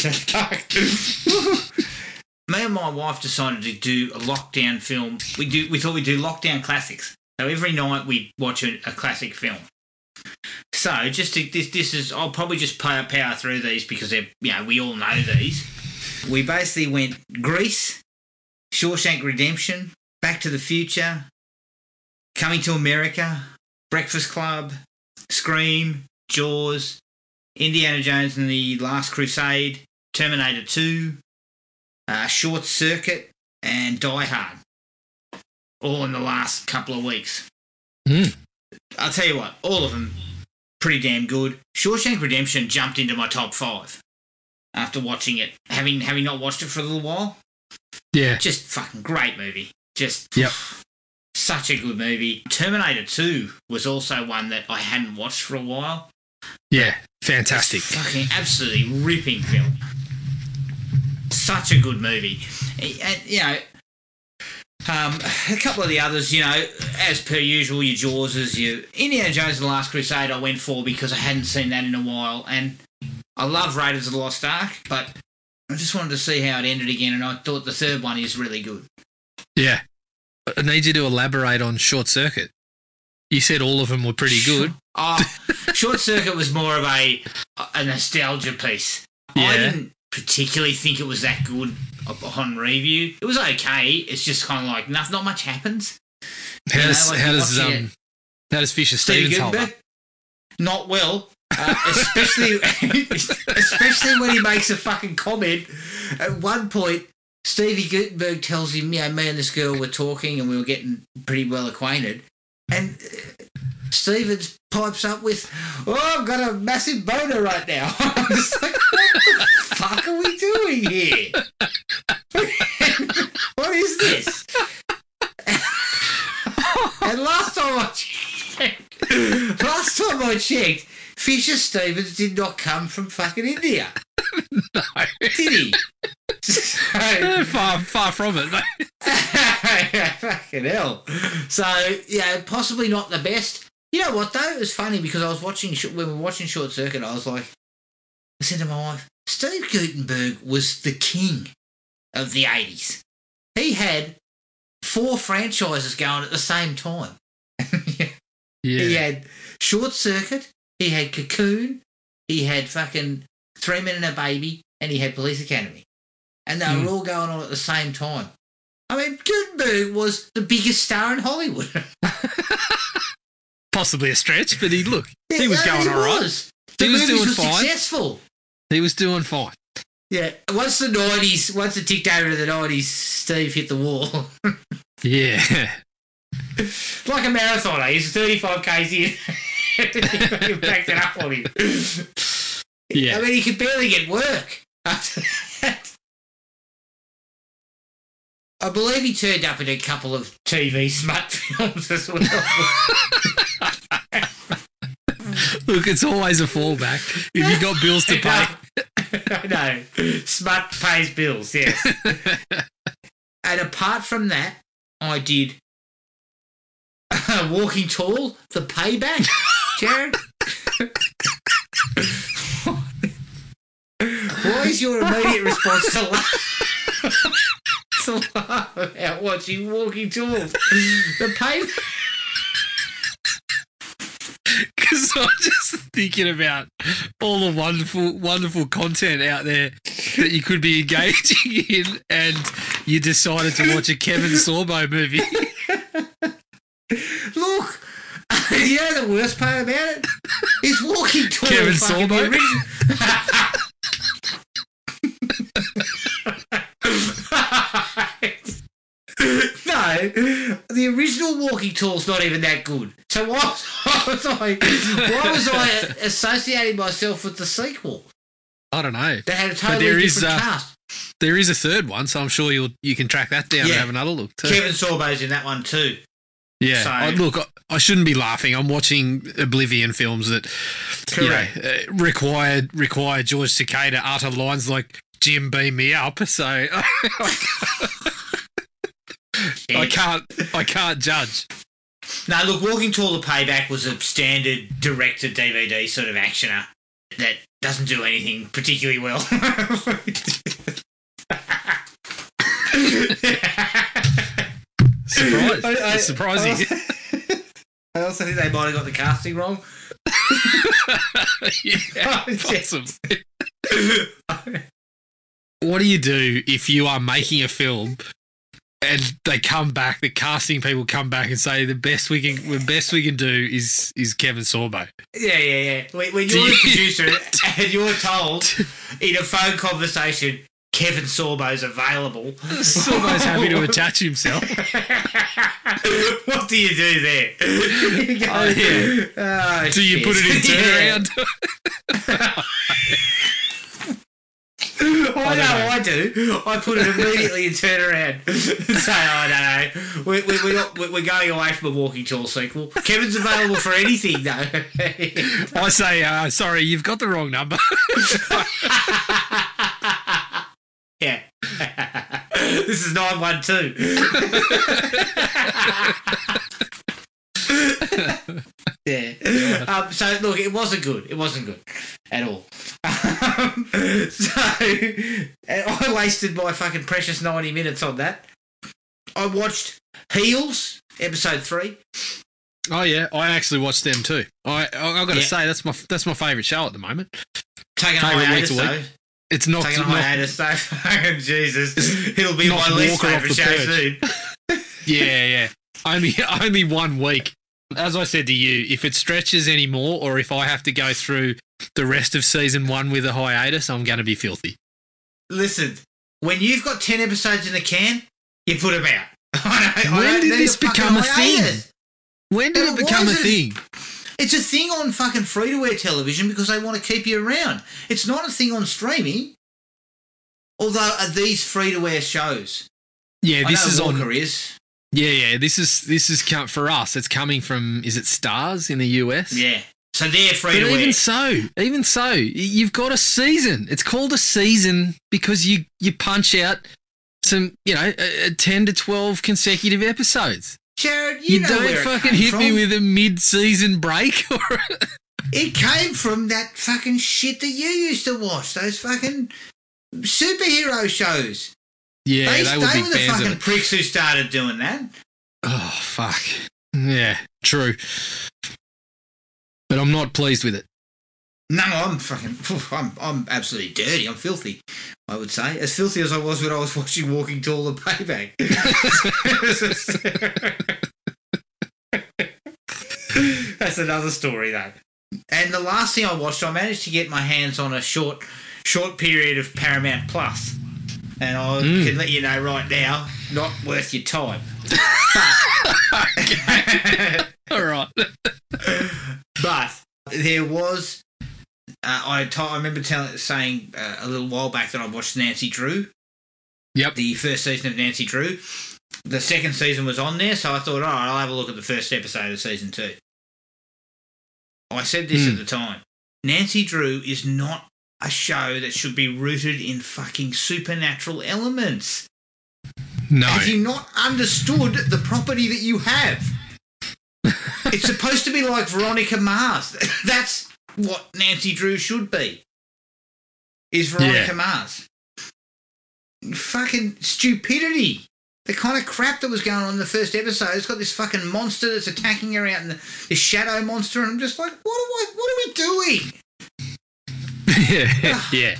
Me and my wife decided to do a lockdown film. We do. We thought we'd do lockdown classics. So every night we watch a, a classic film. So just to this, this is. I'll probably just power, power through these because they're. You know, we all know these. We basically went Grease, Shawshank Redemption, Back to the Future, Coming to America, Breakfast Club, Scream, Jaws, Indiana Jones and the Last Crusade, Terminator 2, uh, Short Circuit, and Die Hard. All in the last couple of weeks. Hmm. I'll tell you what, all of them pretty damn good. Shawshank Redemption jumped into my top five after watching it, having having not watched it for a little while. Yeah. Just fucking great movie. Just Yep. such a good movie. Terminator 2 was also one that I hadn't watched for a while. Yeah. Fantastic. Fucking absolutely ripping film. Such a good movie. And, you know, um, a couple of the others, you know, as per usual, your Jawses, your Indiana Jones and the Last Crusade, I went for because I hadn't seen that in a while. And I love Raiders of the Lost Ark, but I just wanted to see how it ended again. And I thought the third one is really good. Yeah. I need you to elaborate on Short Circuit. You said all of them were pretty good. Oh, Short Circuit was more of a a nostalgia piece. I Yeah. didn't particularly think it was that good upon review. It was okay. It's just kind of like not, not much happens. How You does know, like how does it- um how does Fisher Stevens hold up? Not well. Uh, especially, especially when he makes a fucking comment. At one point, Stevie Guttenberg tells him, "Yeah, me and this girl were talking, and we were getting pretty well acquainted." And uh, Stevens pipes up with, "Oh, I've got a massive boner right now." I'm just like, "What the fuck are we doing here? what is this?" and last time I checked, last time I checked, Fisher Stevens did not come from fucking India, No. did he? so, far far from it, mate. fucking hell. So yeah, possibly not the best. You know what though? It was funny because I was watching when we were watching Short Circuit. I was like, I said to my wife, Steve Guttenberg was the king of the eighties. He had four franchises going at the same time. He Yeah. had Short Circuit, he had Cocoon, he had fucking Three Men and a Baby, and he had Police Academy. And they were Mm. all going on at the same time. I mean, Guttenberg was the biggest star in Hollywood. Possibly a stretch, but he look, he was Yeah, going all right. was. The He was doing were fine. successful. He was doing fine. Yeah. Once the nineties, once it ticked over to the nineties, Steve hit the wall. Yeah. like a marathoner. He's 35 k's in. you backed it up on him. Yeah. I mean, he could barely get work after that. I believe he turned up in a couple of TV smut films as well. Look, it's always a fallback. If you got bills to pay. Know. Smut pays bills, yes. and apart from that, I did Walking Tall, The Payback, Jared. what is your immediate response to laugh, to laugh about watching Walking Tall? The Payback. Because I'm just thinking about all the wonderful, wonderful content out there that you could be engaging in, and you decided to watch a Kevin Sorbo movie. Look, you know the worst part about it? He's walking tall. Kevin Sorbo? no, the original Walking Tall's not even that good. So why was I, why was I associating myself with the sequel I don't know. that had a totally there is, different uh, cast? There is a third one, so I'm sure you'll you can track that down Yeah. and have another look too. Kevin Sorbo's in that one too. yeah, so- I, look, I, I shouldn't be laughing. I'm watching Oblivion films that you know, uh, required require George Takei to utter lines like "Jim, beam me up." So I can't I can't judge. No, look, Walking Tall the Payback was a standard director DVD sort of actioner that doesn't do anything particularly well. Surprise! I- I- Surprising. I also think they might have got the casting wrong. yeah, possibly. What do you do if you are making a film and they come back, the casting people come back and say the best we can, the best we can do is is Kevin Sorbo. Yeah, yeah, yeah. When, you're you- a producer and you're told in a phone conversation, Kevin Sorbo's available. Sorbo's happy to attach himself. what do you do there? You go, Oh, yeah. "Oh, Do you shit." put it in turnaround? I know. I do. I put it immediately in turnaround. Say, oh, no, no. We, we, we're, not, we- we're going away from a Walking Tall sequel. Kevin's available for anything, though. I say, uh, sorry, you've got the wrong number. yeah. this is 912. yeah. Um, so, look, it wasn't good. It wasn't good at all. Um, so, I wasted my fucking precious 90 minutes on that. I watched Heels, episode three. oh yeah, I actually watched them too. I I, I got to Yeah. say that's my that's my favourite show at the moment. Taking week hiatus, to though. It's not, Taking a hiatus, though. Jesus. It'll be my least favourite show soon. yeah yeah only only one week. As I said to you, if it stretches anymore, or if I have to go through the rest of season one with a hiatus, I'm going to be filthy. Listen, when you've got 10 episodes in the can, you put them out. I don't- I When did this become a thing? When did it become a it- thing? It's a thing on fucking free to air television because they want to keep you around. It's not a thing on streaming. Although are these free to air shows? Yeah, this is on. Walker is. Yeah, yeah. This is this is com- for us. It's coming from. Is it Starz in the US? Yeah. So they're free But to even so, even so, you've got a season. It's called a season because you you punch out some, you know, uh, uh, ten to twelve consecutive episodes. Jared, you, You, know don't fucking hit from. me with a mid-season break. Or It came from that fucking shit that you used to watch. Those fucking superhero shows. Yeah, they they, would they be were the fucking pricks who started doing that. Oh fuck. Yeah, true. But I'm not pleased with it. No, I'm fucking. I'm, I'm absolutely dirty. I'm filthy. I would say as filthy as I was when I was watching Walking Tall and Payback. That's another story, though. And the last thing I watched, I managed to get my hands on a short, short period of Paramount Plus, and I Mm. can let you know right now, not worth your time. But All right. but there was. Uh, I I remember telling, saying uh, a little while back that I watched Nancy Drew. Yep. The first season of Nancy Drew. The second season was on there, so I thought, all right, I'll have a look at the first episode of season two. I said this Hmm. at the time. Nancy Drew is not a show that should be rooted in fucking supernatural elements. No. Have you not understood the property that you have? it's supposed to be like Veronica Mars. That's what Nancy Drew should be. Is Veronica Yeah. Mars. Fucking stupidity. The kind of crap that was going on in the first episode. It's got this fucking monster that's attacking her out in the this shadow monster, and I'm just like, what do I what are we doing? Yeah. yeah.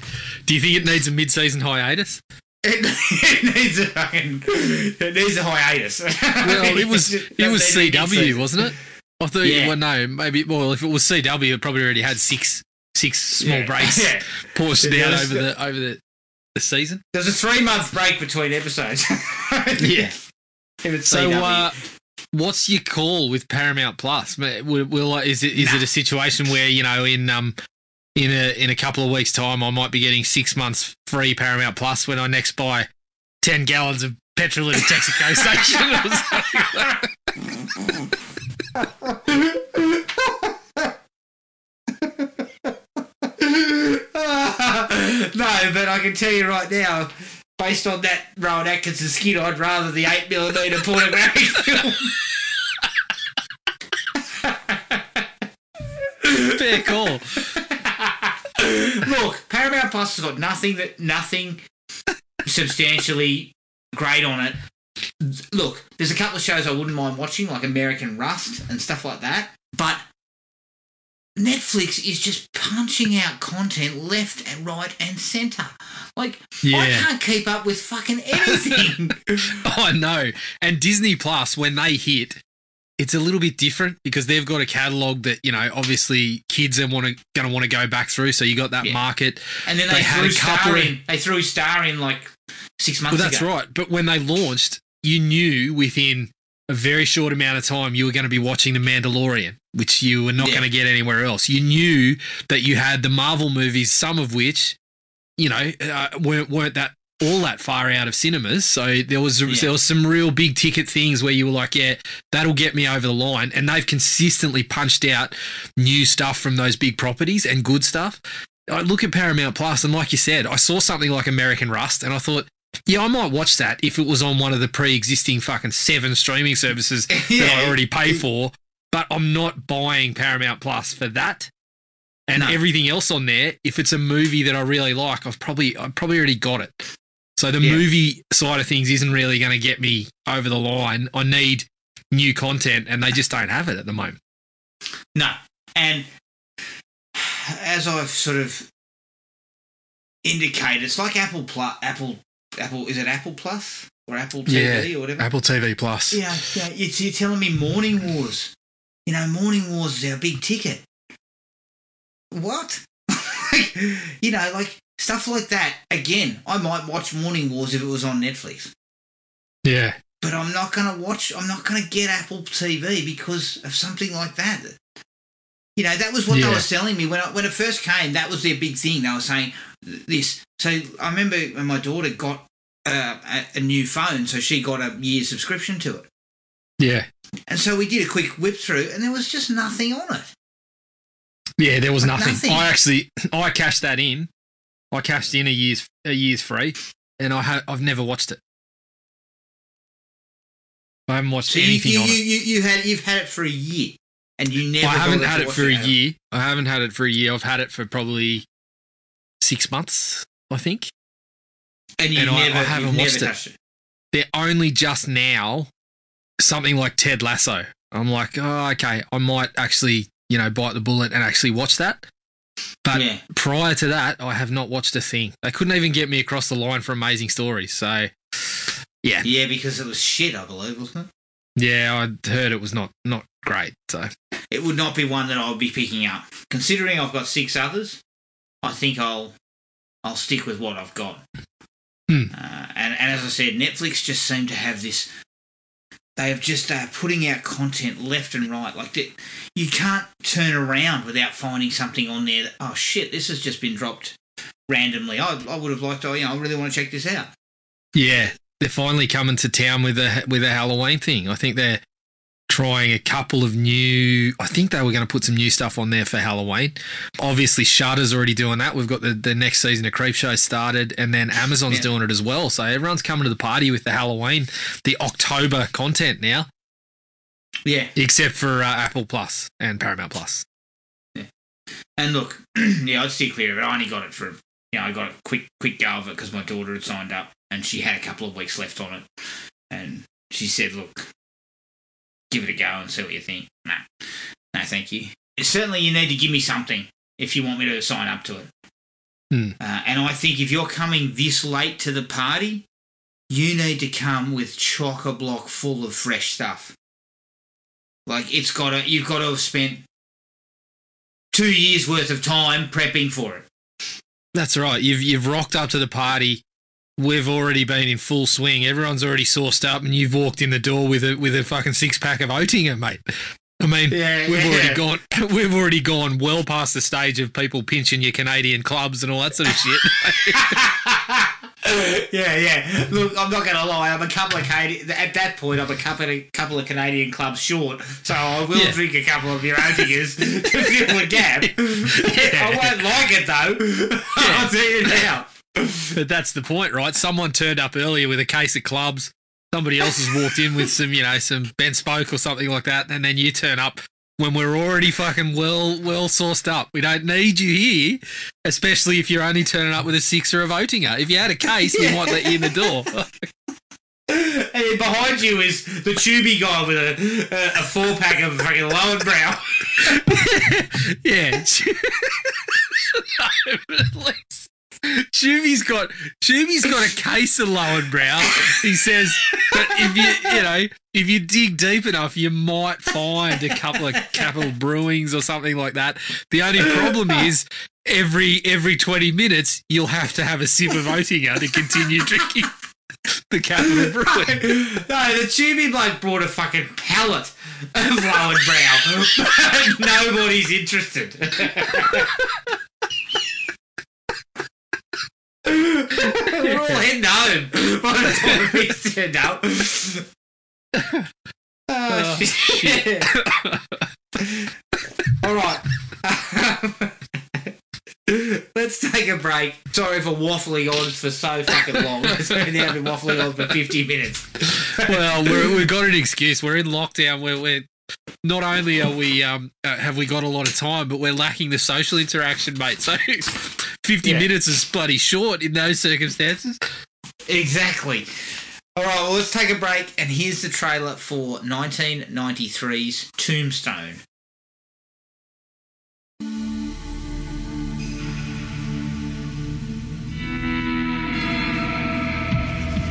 Do you think it needs a mid-season hiatus? It, it needs a fucking it needs a hiatus. Well, it was it was CW, wasn't it? I thought. Yeah. Well, no, maybe. Well, if it was CW, it probably already had six six small Yeah. breaks Yeah. out there was over the over the the season. There's a three month break between episodes. Yeah. So, uh, what's your call with Paramount Plus? Will, will is it is Nah. it a situation where you know in um in a in a couple of weeks' time I might be getting six months free Paramount Plus when I next buy ten gallons of petrol at a Texaco station? no, but I can tell you right now, based on that Rowan Atkinson skit, I'd rather the 8mm pornographic film. Fair call. Look, Paramount Plus has got nothing that nothing substantially great on it. Look, there's a couple of shows I wouldn't mind watching, like American Rust and stuff like that. But Netflix is just punching out content left and right and centre. Like I can't keep up with fucking anything. I know. And Disney Plus, when they hit, it's a little bit different because they've got a catalog that you know obviously kids are want to going to want to go back through. So you got that Yeah. market. and then They they, had threw a couple in. They threw Star in like six months Well, that's ago. right. But when they launched, you knew within a very short amount of time you were going to be watching The Mandalorian, which you were not Yeah. going to get anywhere else. You knew that you had the Marvel movies, some of which, you know, uh, weren't weren't that all that far out of cinemas. So there was Yeah. there was some real big ticket things where you were like, yeah, that'll get me over the line. And they've consistently punched out new stuff from those big properties and good stuff. I look at Paramount Plus, and like you said, I saw something like American Rust, and I thought, yeah, I might watch that if it was on one of the pre-existing fucking seven streaming services that I already pay for. But I'm not buying Paramount Plus for that. And No. everything else on there, if it's a movie that I really like, I've probably I've probably already got it. So the Yeah. movie side of things isn't really going to get me over the line. I need new content, and they just don't have it at the moment. No. And as I've sort of indicated, it's like Apple Plus. Apple, Apple, is it Apple Plus or Apple TV or whatever? Apple TV Plus. Yeah, yeah. It's, you're telling me Morning Wars. You know, Morning Wars is our big ticket. What? you know, like stuff like that. Again, I might watch Morning Wars if it was on Netflix. yeah. but I'm not going to watch. I'm not going to get Apple TV because of something like that. You know, that was what Yeah. they were selling me when I, when it first came. That was their big thing. They were saying this. So I remember when my daughter got uh, a, a new phone, so she got a year subscription to it, Yeah. and so we did a quick whip through, and there was just nothing on it. Yeah, there was Like nothing. nothing. I actually I cashed that in. I cashed in a year's a year's free, and I ha- I've never watched it. I haven't watched So anything you, on you, it. you, you had you've had it for a year, and you never. I haven't had it for a year. I haven't had it for a year. I've had it for probably six months, I think. and you and I- I never, haven't never watched it. it. They're only just now something like Ted Lasso. I'm like, oh, okay, I might actually, you know, bite the bullet and actually watch that. But yeah. prior to that, I have not watched a thing. They couldn't even get me across the line for Amazing Stories. So, yeah, Yeah, because it was shit, I believe, wasn't it? yeah, I heard it was not not great. So, it would not be one that I would be picking up. Considering I've got six others, I think I'll I'll stick with what I've got. Hmm. Uh, and, and as I said, Netflix just seemed to have this they have just uh, putting out content left and right. Like that, you can't turn around without finding something on there. That, oh shit, this has just been dropped randomly. I, I would have liked. to, you know, I really want to check this out. Yeah, they're finally coming to town with a with a Halloween thing. I think they're trying a couple of new. I think they were going to put some new stuff on there for Halloween. Obviously, Shudder's already doing that. We've got the, the next season of Creepshow started, and then Amazon's Yeah. doing it as well. So everyone's coming to the party with the Halloween, the October content now, Yeah, except for uh, Apple Plus and Paramount Plus. Yeah. And look, yeah, I'd steer clear of it. I only got it for you know, I got a quick quick go of it because my daughter had signed up and she had a couple of weeks left on it, and she said, "Look, give it a go and see what you think." Nah, no, thank you. Certainly, you need to give me something if you want me to sign up to it. Hmm. Uh, and I think if you're coming this late to the party, you need to come with chock a block full of fresh stuff. Like it's got to, you've got to have spent two years worth of time prepping for it. That's right. You've you've rocked up to the party. We've already been in full swing. Everyone's already sourced up, and you've walked in the door with a with a fucking six pack of Oettinger, mate. I mean, Yeah, we've yeah. already gone. We've already gone well past the stage of people pinching your Canadian clubs and all that sort of shit. yeah, yeah. Look, I'm not going to lie. I'm a couple of Canadian. At that point, I'm a couple of, couple of Canadian clubs short, so I will Yeah. drink a couple of your Oettingers to fill the gap. I won't like it though. I'll tell you now. But that's the point, right? Someone turned up earlier with a case of clubs. Somebody else has walked in with some, you know, some BentSpoke or something like that, and then you turn up when we're already fucking well well sourced up. We don't need you here, especially if you're only turning up with a sixer of Oettinger. If you had a case, we might let you in the door. And behind you is the tubey guy with a a, a four pack of fucking Löwenbräu. yeah. no, but at least Chubby's got Chubby's got a case of Löwenbräu. He says, but if you you know if you dig deep enough, you might find a couple of Capital Brewings or something like that. The only problem is every every twenty minutes you'll have to have a sip of Oettinger to continue drinking the Capital Brewing. no, the tubey bloke brought a fucking pallet of Löwenbräu. Nobody's interested. We're all heading home by the time we turned up. Oh, shit. all right. Let's take a break. Sorry for waffling on for so fucking long. We've now been waffling on for 50 minutes. well, we're, we've got an excuse. We're in lockdown. We're, we're not only are we um uh, have we got a lot of time, but we're lacking the social interaction, mate. So fifty Yeah. minutes is bloody short in those circumstances. Exactly. All right, well, let's take a break, and here's the trailer for 1993's Tombstone.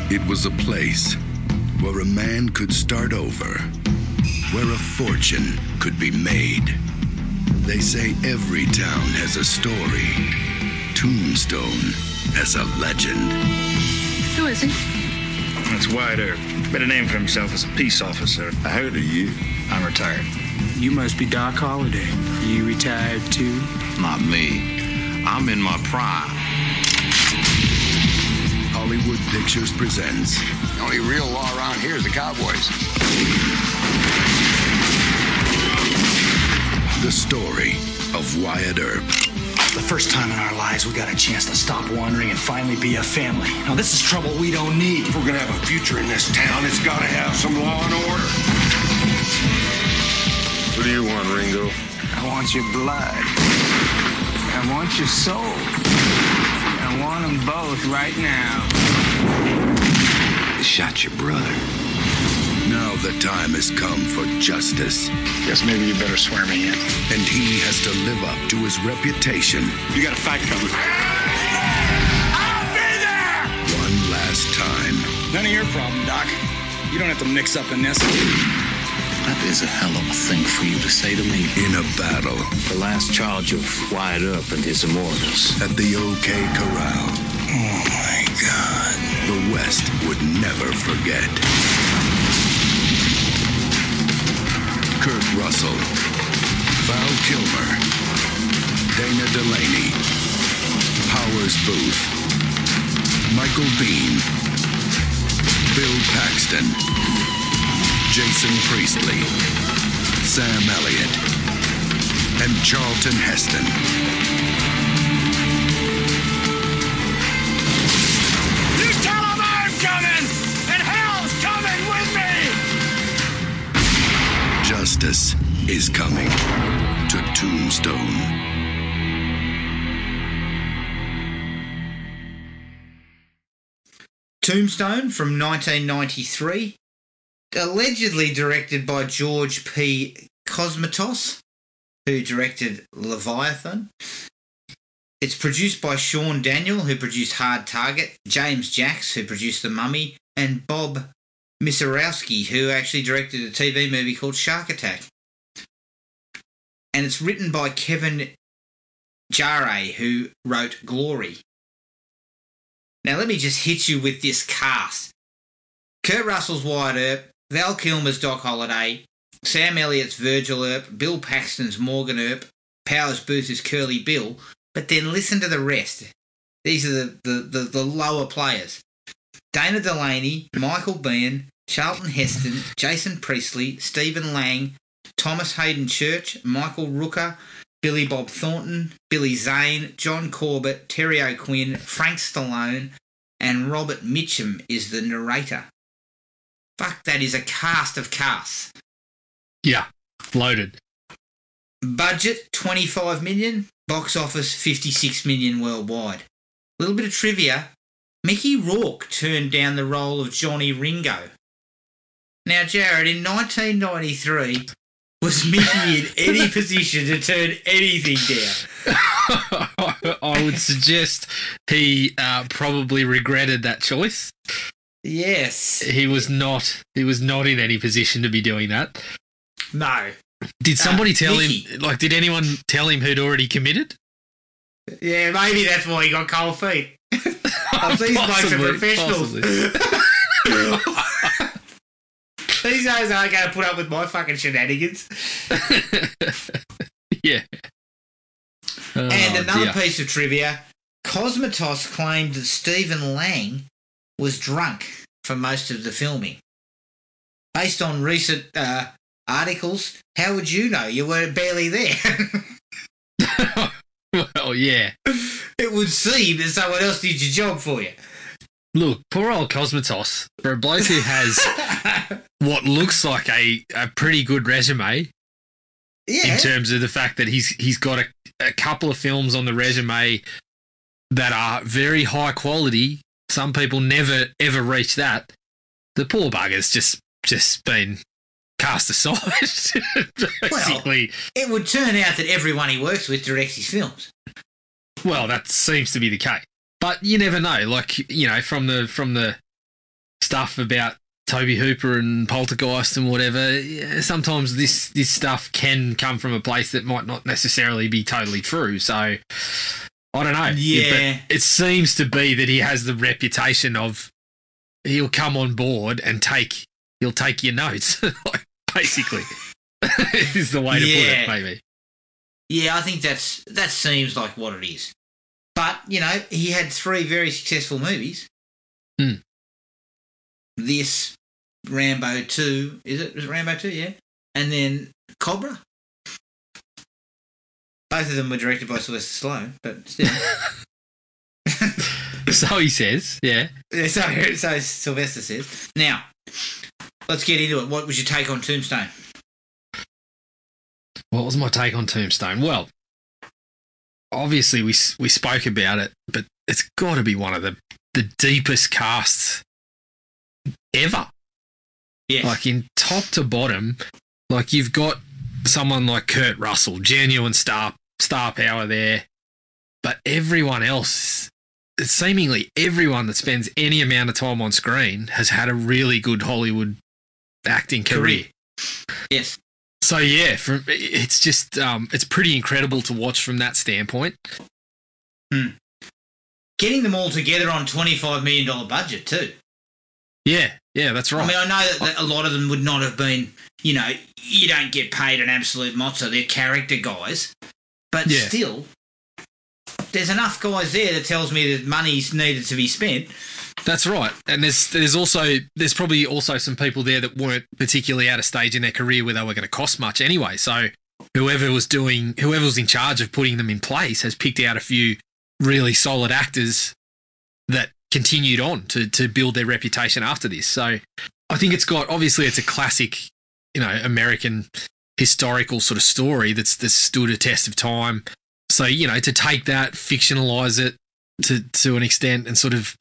It was a place where a man could start over, where a fortune could be made. They say every town has a story. Tombstone as a legend. Who is he? That's Wyatt Earp. Made a name for himself as a peace officer. I heard of you. I'm retired. You must be Doc Holliday. You retired too? Not me. I'm in my prime. Hollywood Pictures presents The only real law around here is the Cowboys. the story of Wyatt Earp. The first time in our lives we got a chance to stop wandering and finally be a family. Now, this is trouble we don't need. If we're gonna have a future in this town, it's gotta have some law and order. What do you want, Ringo? I want your blood. I want your soul. I want them both right now. You shot your brother. Now the time has come for justice, Guess maybe you better swear me in. and he has to live up to his reputation You got a fight coming. I'll be there! One last time. None of your problem, Doc. You don't have to mix up in this. That is a hell of a thing for you to say to me. In a battle The last charge of Wyatt Earp and his immortals. at the OK Corral, Oh, my God. the West would never forget. Russell, Val Kilmer, Dana Delany, Powers Boothe, Michael Biehn, Bill Paxton, Jason Priestley, Sam Elliott, and Charlton Heston. Justice is coming to Tombstone. Tombstone from 1993, allegedly directed by George P. Cosmatos, who directed Leviathan. It's produced by Sean Daniel, who produced Hard Target, James Jacks, who produced The Mummy, and Bob Misiorowski, who actually directed a TV movie called Shark Attack. And it's written by Kevin Jarre, who wrote Glory. Now, let me just hit you with this cast Kurt Russell's Wyatt Earp, Val Kilmer's Doc Holliday, Sam Elliott's Virgil Earp, Bill Paxton's Morgan Earp, Powers Boothe is Curly Bill. But then listen to the rest. These are the, the, the, the lower players Dana Delany, Michael Biehn, Charlton Heston, Jason Priestley, Stephen Lang, Thomas Haden Church, Michael Rooker, Billy Bob Thornton, Billy Zane, John Corbett, Terry O'Quinn, Frank Stallone, and Robert Mitchum is the narrator. Fuck, that is a cast of casts. Yeah, loaded. Budget 25 million, box office 56 million worldwide. A little bit of trivia Mickey Rourke turned down the role of Johnny Ringo. Now, Jared, in 1993, was Mickey in any position to turn anything down? I would suggest he uh, probably regretted that choice. Yes. He was not. He was not in any position to be doing that. No. Did somebody Uh, tell Mickey. him? Like, did anyone tell him who'd already committed? Yeah, maybe that's why he got cold feet. These blokes are professionals. These guys aren't going to put up with my fucking shenanigans. yeah. And Oh, another dear. piece of trivia Cosmatos claimed that Stephen Lang was drunk for most of the filming. Based on recent uh, articles, how would you know? You were barely there. well, yeah. it would seem that someone else did your job for you. Look, poor old Cosmatos, for a bloke who has what looks like a, a pretty good resume Yeah. in terms of the fact that he's he's got a, a couple of films on the resume that are very high quality. Some people never ever reach that. The poor bugger's just just been cast aside. Basically, it would turn out that everyone he works with directs his films. well, that seems to be the case. But you never know. Like you know, from the from the stuff about Tobe Hooper and Poltergeist and whatever, sometimes this this stuff can come from a place that might not necessarily be totally true. So I don't know. Yeah. but it seems to be that he has the reputation of he'll come on board and take he'll take your notes, like, basically. is the way to put Yeah. it, maybe. Yeah, I think that's that seems like what it is. But you know, he had three very successful movies. Hmm. This Rambo two, is it? Was it Rambo two? Yeah, and then Cobra. Both of them were directed by Sylvester Stallone, but still. So he says, yeah. Yeah, so, so Sylvester says. Now, let's get into it. What was your take on Tombstone? What was my take on Tombstone? Well, obviously we we spoke about it, but it's got to be one of the the deepest casts ever. Yeah, Like in top to bottom, like you've got someone like Kurt Russell, genuine star star power there, but everyone else, seemingly everyone that spends any amount of time on screen has had a really good Hollywood acting career. yes. So yeah, from it's just um, it's pretty incredible to watch from that standpoint. Hmm. Getting them all together on twenty-five million dollar budget too. Yeah, yeah, that's right. I mean, I know that, that a lot of them would not have been, you know, you don't get paid an absolute mozza. They're character guys. But Yeah. still, there's enough guys there that tells me that money's needed to be spent. That's right. And there's there's also there's probably also some people there that weren't particularly at a stage in their career where they were going to cost much anyway. So whoever was doing whoever was in charge of putting them in place has picked out a few really solid actors that continued on to to build their reputation after this. So I think it's got obviously it's a classic, you know, American historical sort of story that's that's stood a test of time. So, you know, to take that, fictionalize it to to an extent and sort of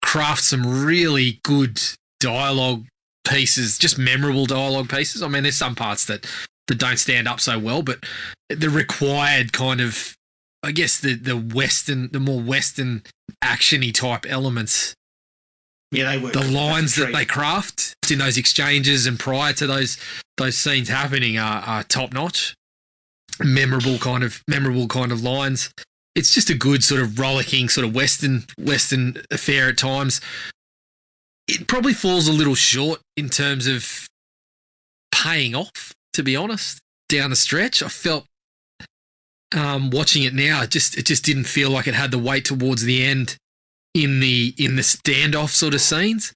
craft some really good dialogue pieces, just memorable dialogue pieces. I mean, there's some parts that that don't stand up so well, but the required kind of, I guess the the western, the more western actiony type elements, Yeah, they were the lines that they craft in those exchanges and prior to those those scenes happening are, are top notch. Memorable kind of memorable kind of lines. It's just a good sort of rollicking sort of western western affair at times. It probably falls a little short in terms of paying off, to be honest. Down the stretch, I felt um, watching it now, it just it just didn't feel like it had the weight towards the end in the in the standoff sort of scenes.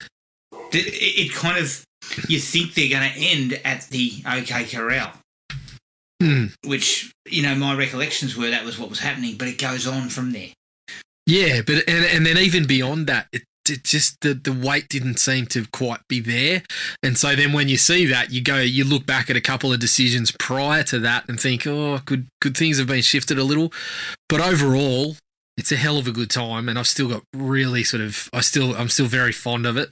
It, it kind of, you think they're going to end at the OK Corral. Hmm. Which, you know, my recollections were that was what was happening, but it goes on from there. Yeah, but and and then even beyond that, it, it just the the weight didn't seem to quite be there, and so then when you see that, you go you look back at a couple of decisions prior to that and think, oh, could could things have been shifted a little? But overall, it's a hell of a good time, and I've still got really sort of I still I'm still very fond of it.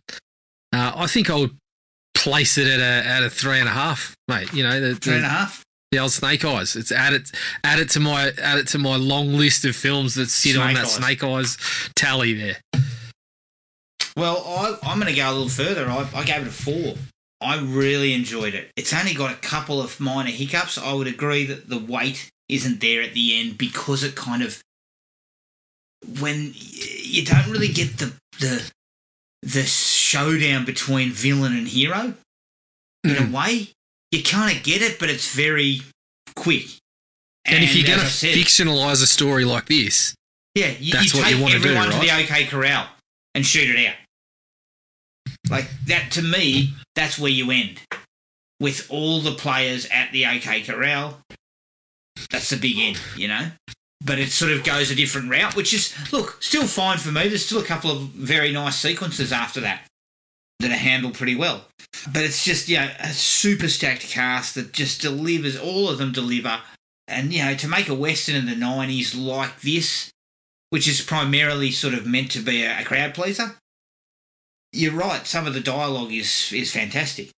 Uh, I think I would place it at a at a three and a half, mate. You know, the, Three and a half. the old Snake Eyes. It's added added to my added to my long list of films that sit on that Eyes. Snake Eyes tally there. Well, I, I'm going to go a little further. I, I gave it a four. I really enjoyed it. It's only got a couple of minor hiccups. I would agree that the weight isn't there at the end because it kind of when you don't really get the the the showdown between villain and hero in Mm. a way. You kind of get it, but it's very quick. And, if you're going to fictionalize a story like this, yeah, you, That's you what you wanna do, everyone to the right? OK Corral and shoot it out. Like that to me, that's where you end. With all the players at the OK Corral, that's the big end, you know? But it sort of goes a different route, which is, look, still fine for me. There's still a couple of very nice sequences after that that are handled pretty well. But it's just, you know, a super stacked cast that just delivers, all of them deliver. And, you know, to make a Western in the 90s like this, which is primarily sort of meant to be a crowd pleaser. You're right. Some of the dialogue is is fantastic,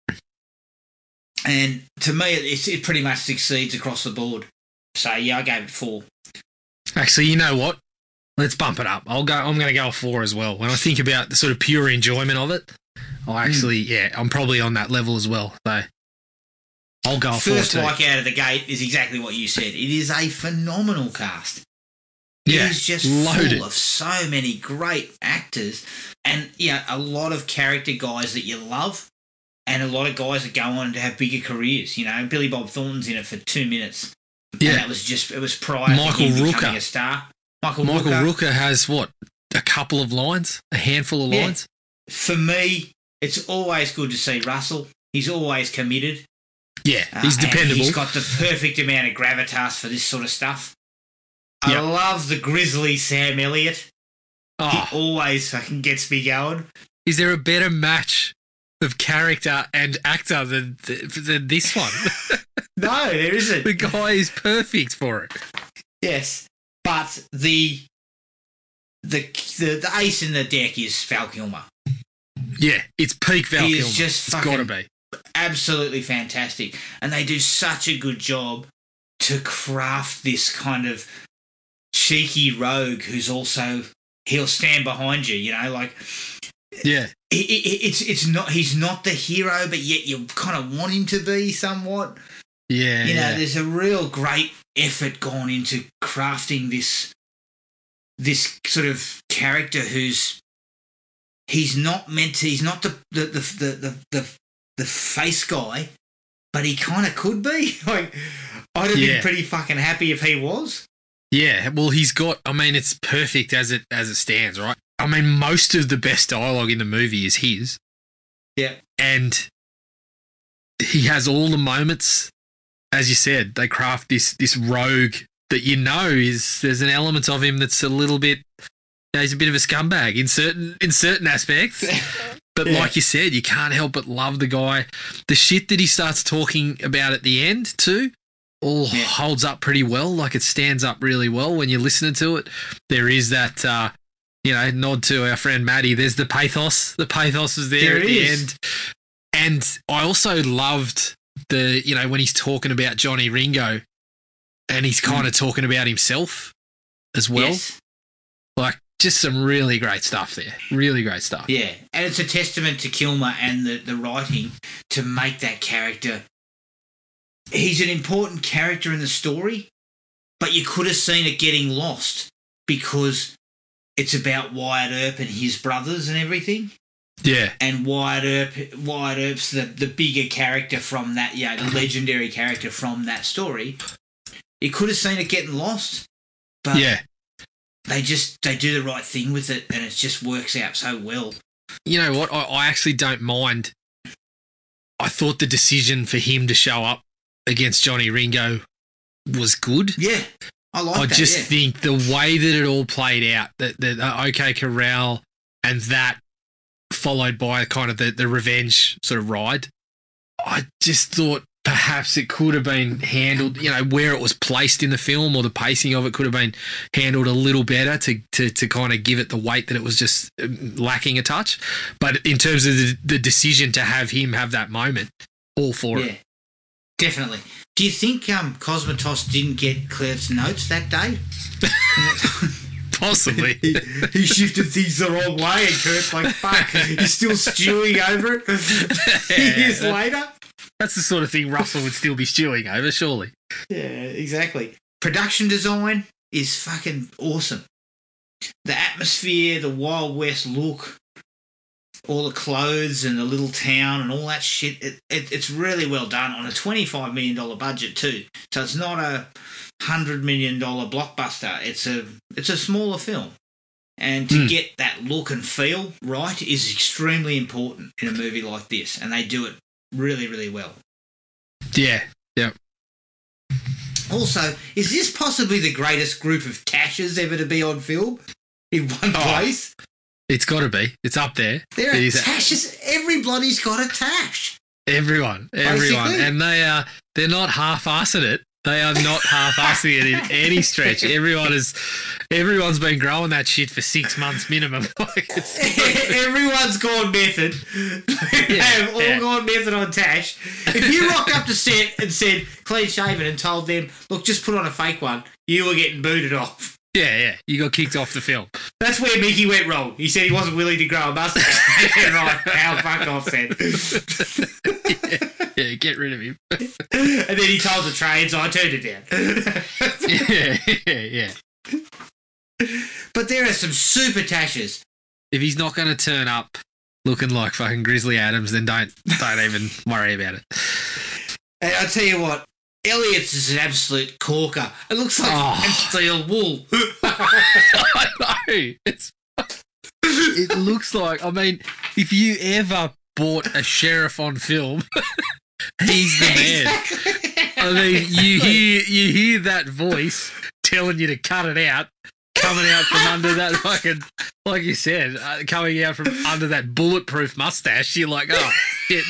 and to me, it, it pretty much succeeds across the board. So yeah, I gave it four. actually, you know what? Let's bump it up. I'll go. I'm going to go a four as well. When I think about the sort of pure enjoyment of it, I hmm. actually, yeah, I'm probably on that level as well. So I'll go First like out of the gate is exactly what you said. It is a phenomenal cast. Yeah, is just loaded. full of so many great actors, and yeah, a lot of character guys that you love, and a lot of guys that go on to have bigger careers. You know, Billy Bob Thornton's in it for two minutes. Yeah. and that was just it was prior Michael to him Rooker. becoming a star. Michael, Michael Rooker. Rooker has what a couple of lines, a handful of Yeah. lines. For me, it's always good to see Russell. He's always committed. Yeah, Uh, he's and dependable. He's got the perfect amount of gravitas for this sort of stuff. I Yep. love the grizzly Sam Elliott. oh, He always fucking gets me going. is there a better match of character and actor than, than this one? No, there isn't. the guy is perfect for it. Yes, but the the the, the ace in the deck is Val Kilmer. Yeah, it's peak Val He Kilmer. is just it's got to be. Absolutely fantastic, and they do such a good job to craft this kind of cheeky rogue who's also he'll stand behind you. You know, like Yeah, it, it, it's it's not he's not the hero, but yet you kind of want him to be somewhat. yeah, you know, yeah. there's a real great effort gone into crafting this this sort of character who's he's not meant to. He's not the the the the the, the, the face guy, but he kind of could be. Like, I'd have Yeah. been pretty fucking happy if he was. Yeah, well, he's got. I mean, it's perfect as it as it stands, right? I mean, most of the best dialogue in the movie is his, Yeah. and he has all the moments. As you said, they craft this this rogue that you know is there's an element of him that's a little bit. You know, he's a bit of a scumbag in certain in certain aspects. But Yeah. like you said, you can't help but love the guy. The shit that he starts talking about at the end too, all Yeah. holds up pretty well. Like it stands up really well when you're listening to it. There is that, uh, you know, nod to our friend Maddie. There's the pathos. The pathos is there, There at it the end. And I also loved the, you know, when he's talking about Johnny Ringo, and he's kind of talking about himself as well. Mm. yes. Like just some really great stuff there. Really great stuff. Yeah, and it's a testament to Kilmer and the, the writing to make that character. He's an important character in the story, but you could have seen it getting lost because it's about Wyatt Earp and his brothers and everything. Yeah. And Wyatt Earp, Wyatt Earp's the, the bigger character from that, yeah, the legendary character from that story. You could have seen it getting lost, but Yeah. they just they do the right thing with it, and it just works out so well. you know what? I, I actually don't mind. I thought the decision for him to show up against Johnny Ringo was good. Yeah, I like that. I that. just yeah. think the way that it all played out, that that uh, OK Corral and that followed by kind of the, the revenge sort of ride, I just thought perhaps it could have been handled, you know, where it was placed in the film or the pacing of it could have been handled a little better to, to, to kind of give it the weight that it was just um, lacking a touch. But in terms of the, the decision to have him have that moment, all for yeah, it. Definitely. Do you think um, Cosmatos didn't get Kurt's notes that day? Possibly. he, he shifted things the wrong way, and Kurt's like, "Fuck!" He's still stewing over it years that- later. That's the sort of thing Russell would still be stewing over, surely. Yeah, exactly. Production design is fucking awesome. The atmosphere, the Wild West look, all the clothes and the little town and all that shit. It, it, it's really well done on a $25 million budget, too. So it's not a $100 million blockbuster. It's a, it's a smaller film. And to Hmm. get that look and feel right is extremely important in a movie like this. And they do it really, really well. Yeah. Yep. Also, is this possibly the greatest group of Tashes ever to be on film in one Oh, place? It's got to be. It's up there. There are It is- Tashes. Everybody's got a Tash. Everyone, everyone, Basically. and they are they're not half-assing it. They are not half-assing it in any stretch. Everyone is, everyone's been growing that shit for six months minimum. Like Everyone's gone method. they Yeah, have all yeah. gone method on Tash. If you rocked up to set and said clean shaven and told them, look, just put on a fake one, you were getting booted off. Yeah, yeah. You got kicked off the film. That's where Mickey went wrong. He said he wasn't willing to grow a mustache. yeah, right. How fuck off then. yeah, yeah, get rid of him. and then he told the trades, I turned it down. yeah, yeah, yeah. but there are some super tashes. If he's not going to turn up looking like fucking Grizzly Adams, then don't don't even worry about it. And I tell you what, Elliott's is an absolute corker. It looks like Oh. steel wool. I know. It's it looks like I mean, if you ever bought a sheriff on film, he's the man. I mean, you hear you hear that voice telling you to cut it out, coming out from under that fucking, like you said, uh, coming out from under that bulletproof mustache. You're like, oh shit,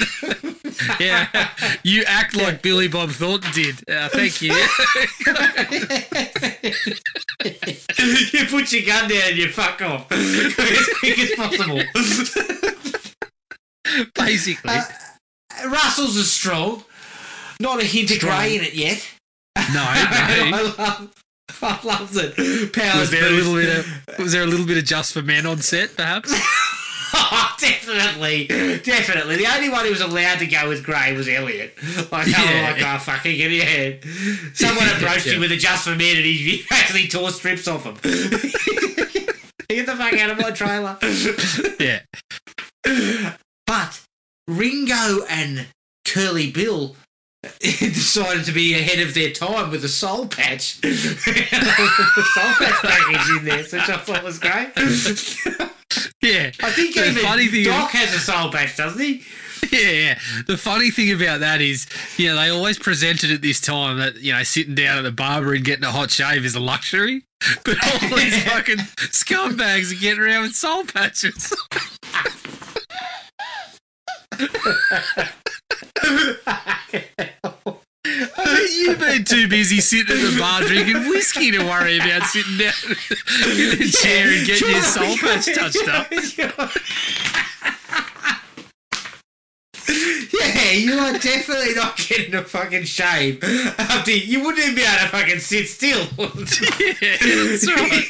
yeah. You act like Billy Bob Thornton did. Uh, thank you. you put your gun down and you fuck off as quick as possible. Basically, Uh, Russell's a strong. Not a hint of grey in it yet. no, no. I love, I love it. Powers Was there a little bit of was there a little bit of just for men on set, perhaps? Oh, definitely, definitely. The only one who was allowed to go with Grey was Elliott. Like, they were Yeah. like, oh, fucking get your head. Someone approached Yeah. him with a just for men and he, actually tore strips off him. Get the fuck out of my trailer. Yeah. But Ringo and Curly Bill decided to be ahead of their time with a soul patch. the soul patch package in there, which I thought was great. Yeah. I think The even funny thing Doc has a soul patch, doesn't he? Yeah, yeah. The funny thing about that is, you know, they always presented at this time that, you know, sitting down at the barber and getting a hot shave is a luxury. But all these fucking scumbags are getting around with soul patches. I you've been too busy sitting at the bar drinking whiskey to worry about sitting down in the chair and getting your soul patch touched up. Yeah, you are definitely not getting a fucking shave. After you wouldn't even be able to fucking sit still. Yeah, that's right.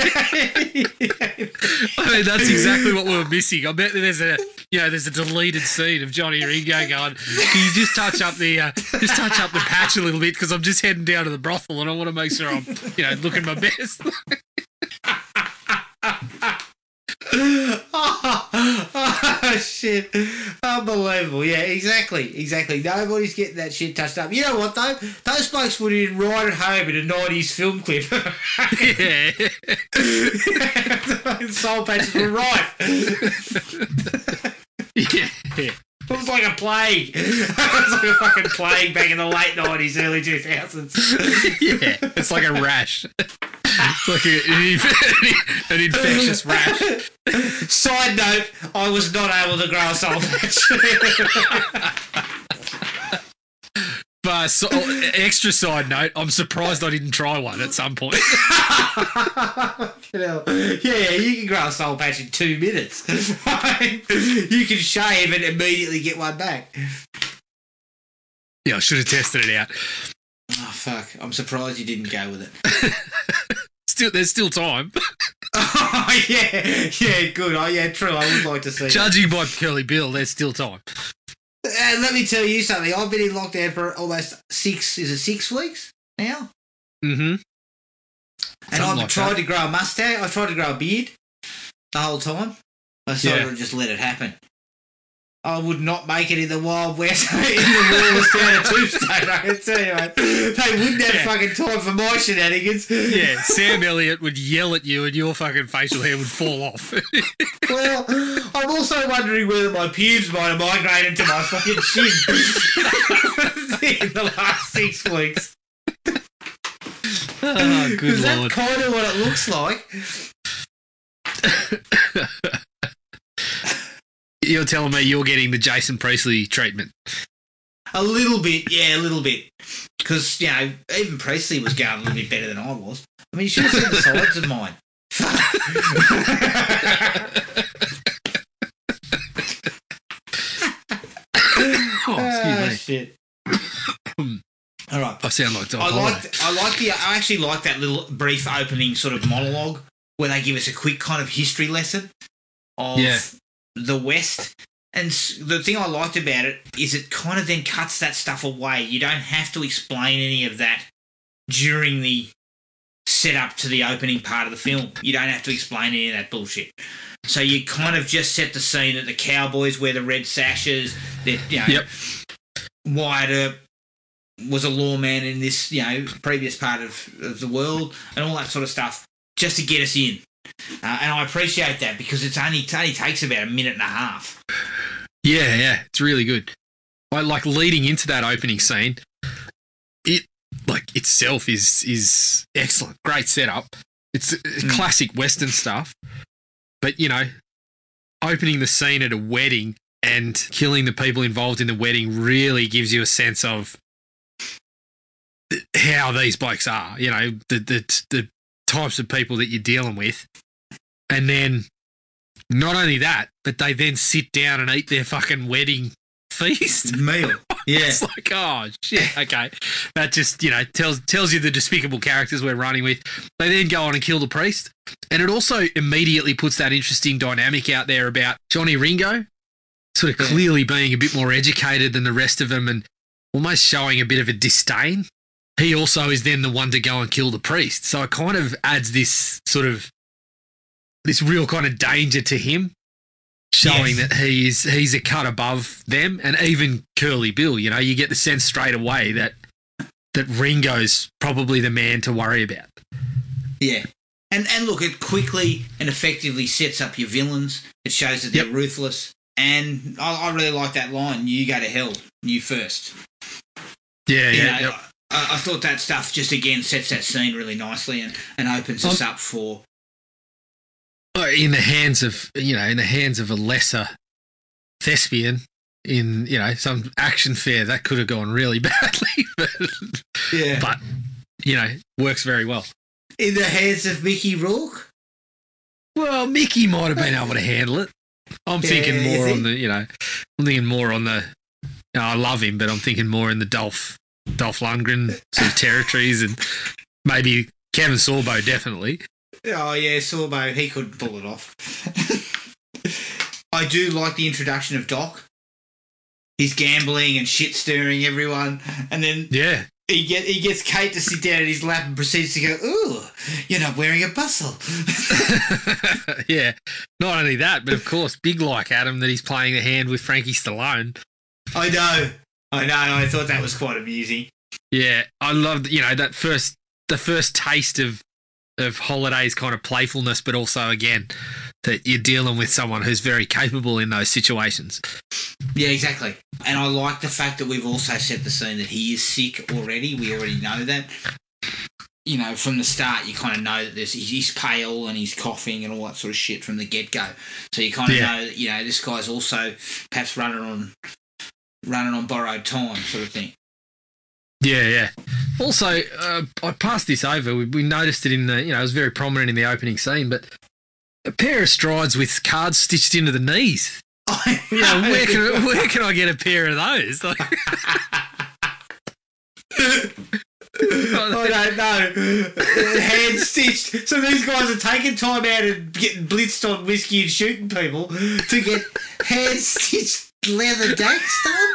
I mean, that's exactly what we were missing. I bet there's a, you know, there's a deleted scene of Johnny Ringo going, "Can you just touch up the, uh, just touch up the patch a little bit because I'm just heading down to the brothel and I want to make sure I'm, you know, looking my best." oh, shit. Unbelievable. Yeah, exactly. Exactly. Nobody's getting that shit touched up. You know what, though? Those blokes would have been right at home in a 90s film clip. yeah, The soul patches were rife. yeah, It was like a plague. it was like a fucking plague back in the late 90s, early 2000s. yeah. It's like a rash. It's like a, an infectious rash. Side note, I was not able to grow a soul patch. But so, oh, extra side note, I'm surprised I didn't try one at some point. You know, yeah, yeah, you can grow a soul patch in two minutes. you can shave and immediately get one back. Yeah, I should have tested it out. Oh fuck! I'm surprised you didn't go with it. Still, there's still time. oh yeah, yeah, good. Oh yeah, true. I would like to see. that. Judging by Curly Bill, there's still time. And let me tell you something. I've been in lockdown for almost six. Is it six weeks now? Mm-hmm. And Something I've like tried that. to grow a mustache. I tried to grow a beard the whole time. I decided Yeah. to just let it happen. I would not make it in the Wild West in the wilderness down a tombstone, I can tell you, mate. They wouldn't have Yeah. fucking time for my shenanigans. Yeah, Sam Elliott would yell at you and your fucking facial hair would fall off. Well, I'm also wondering whether my pubes might have migrated to my fucking chin in the last six weeks. oh, good Is that kind of what it looks like? You're telling me you're getting the Jason Priestley treatment. A little bit, yeah, a little bit. Because, you know, even Priestley was going a little bit better than I was. I mean, you should have seen the sides of mine. Oh, Ah, excuse me. shit. All right. I sound like I Holliday. like I like the I actually like that little brief opening sort of monologue where they give us a quick kind of history lesson of Yeah. The West. And the thing I liked about it is it kind of then cuts that stuff away. You don't have to explain any of that during the setup to the opening part of the film. You don't have to explain any of that bullshit. So you kind of just set the scene that the Cowboys wear the red sashes. That you know, Yep. Wyatt Earp was a lawman in this, you know, previous part of, of the world and all that sort of stuff, just to get us in. Uh, and I appreciate that because it's only it only takes about a minute and a half. Yeah, yeah, it's really good. I like leading into that opening scene. It like itself is is excellent, great setup. It's uh, classic Western stuff, but you know, opening the scene at a wedding and killing the people involved in the wedding really gives you a sense of how these blokes are. You know, the the the types of people that you're dealing with, and then not only that, but they then sit down and eat their fucking wedding feast. Meal. Yeah. It's like, oh shit, okay. That just, you know, tells tells you the despicable characters we're running with. They then go on and kill the priest. And it also immediately puts that interesting dynamic out there about Johnny Ringo sort of Yeah. clearly being a bit more educated than the rest of them and almost showing a bit of a disdain. He also is then the one to go and kill the priest. So it kind of adds this sort of this real kind of danger to him, showing Yes. that he's he's a cut above them, and even Curly Bill. You know, you get the sense straight away that that Ringo's probably the man to worry about. Yeah. And and look, it quickly and effectively sets up your villains. It shows that they're Yep. ruthless. And I, I really like that line, you go to hell, you first. Yeah, You yeah, know, yep. I, I thought that stuff just again sets that scene really nicely and, and opens us up for Uh, in the hands of you know in the hands of a lesser thespian in you know some action fair that could have gone really badly but, Yeah. but you know works very well in the hands of Mickey Rourke. well mickey might have been able to handle it i'm Yeah, thinking more on the you know i'm thinking more on the you know, i love him but i'm thinking more in the dolph dolph lundgren sort of territories and maybe kevin sorbo definitely Oh yeah, Sorbo, he couldn't pull it off. I do like the introduction of Doc. He's gambling and shit stirring everyone, and then yeah he get he gets Kate to sit down in his lap and proceeds to go, "Ooh, you're not wearing a bustle." yeah. Not only that, but of course, big like Adam that he's playing the hand with Frankie Stallone. I know, I know. I thought that was quite amusing. Yeah, I loved you know that first the first taste of of Holliday's kind of playfulness, but also again that you're dealing with someone who's very capable in those situations. Yeah, exactly. And I like the fact that we've also set the scene that he is sick already. We already know that. You know, from the start, you kind of know that there's he's pale and he's coughing and all that sort of shit from the get go. So you kind of Yeah. know that you know this guy's also perhaps running on running on borrowed time, sort of thing. Yeah, yeah. Also, uh, I passed this over. We, we noticed it in the you know it was very prominent in the opening scene, but a pair of strides with cards stitched into the knees. I You know, know. where can where can I get a pair of those? Like, I don't know. Hand stitched. So these guys are taking time out and getting blitzed on whiskey and shooting people to get hand stitched leather dacks done.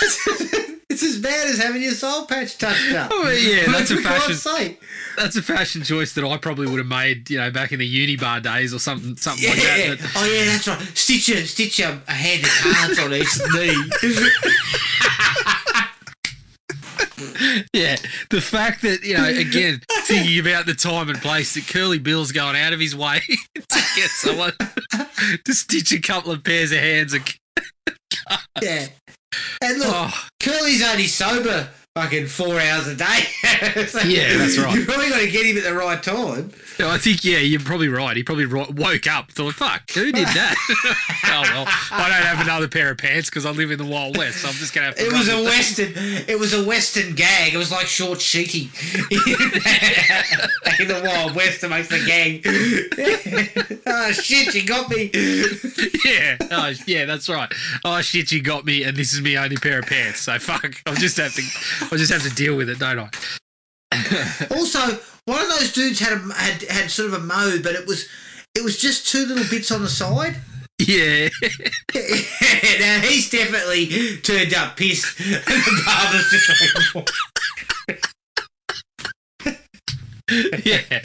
it's as bad as having your soul patch touched up. Oh, yeah, that's a fashion- sake. that's a fashion choice that I probably would have made, you know, back in the uni bar days or something, something Yeah. like that. But oh yeah, that's right. Stitch a stitch a hand of cards on each knee. yeah, the fact that you know, again, thinking about the time and place that Curly Bill's going out of his way to get someone to stitch a couple of pairs of hands. And, Yeah. And look, oh, Curly's only sober fucking four hours a day. So Yeah, that's right. You probably got to get him at the right time. no, I think yeah, you're probably right. He probably ro- woke up, thought, "Fuck, who did that?" oh well, I don't have another pair of pants because I live in the Wild West, so I'm just gonna have to. It was a western. It was a western gag. It was like short sheeting back in the Wild West amongst the gang. oh shit! You got me. yeah, oh, yeah, that's right. Oh shit, you got me, and this is my only pair of pants. So fuck, I'll just have to, I'll just have to deal with it, don't I? Also, one of those dudes had a, had had sort of a mode, but it was it was just two little bits on the side. Yeah, now he's definitely turned up pissed, and the barber's just like. yeah,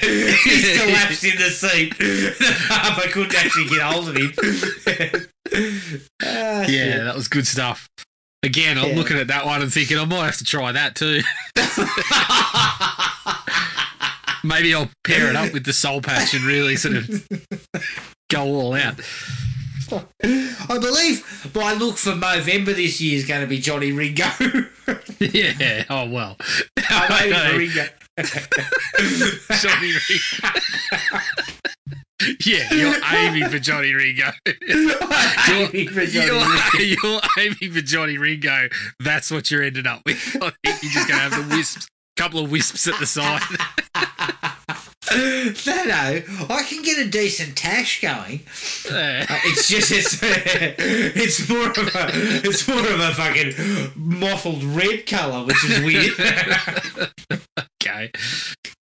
He's collapsed in the seat. The barber couldn't actually get hold of him. Ah, shit. yeah. That was good stuff. Again, I'm Yeah. looking at that one and thinking I might have to try that too. Maybe I'll pair it up with the soul patch and really sort of go all out. I believe my look for November this year is going to be Johnny Ringo. Yeah. Oh well. I'm aiming I for know. Ringo. Johnny Ringo. Yeah, you're aiming for Johnny Ringo. I'm aiming for Johnny you're, Ringo. you're aiming for Johnny Ringo. That's what you're ending up with. I think you're just going to have the wisps, couple of wisps at the side. No, no, I can get a decent tash going. Uh, It's just it's it's more of a it's more of a fucking mottled red colour, which is weird. okay.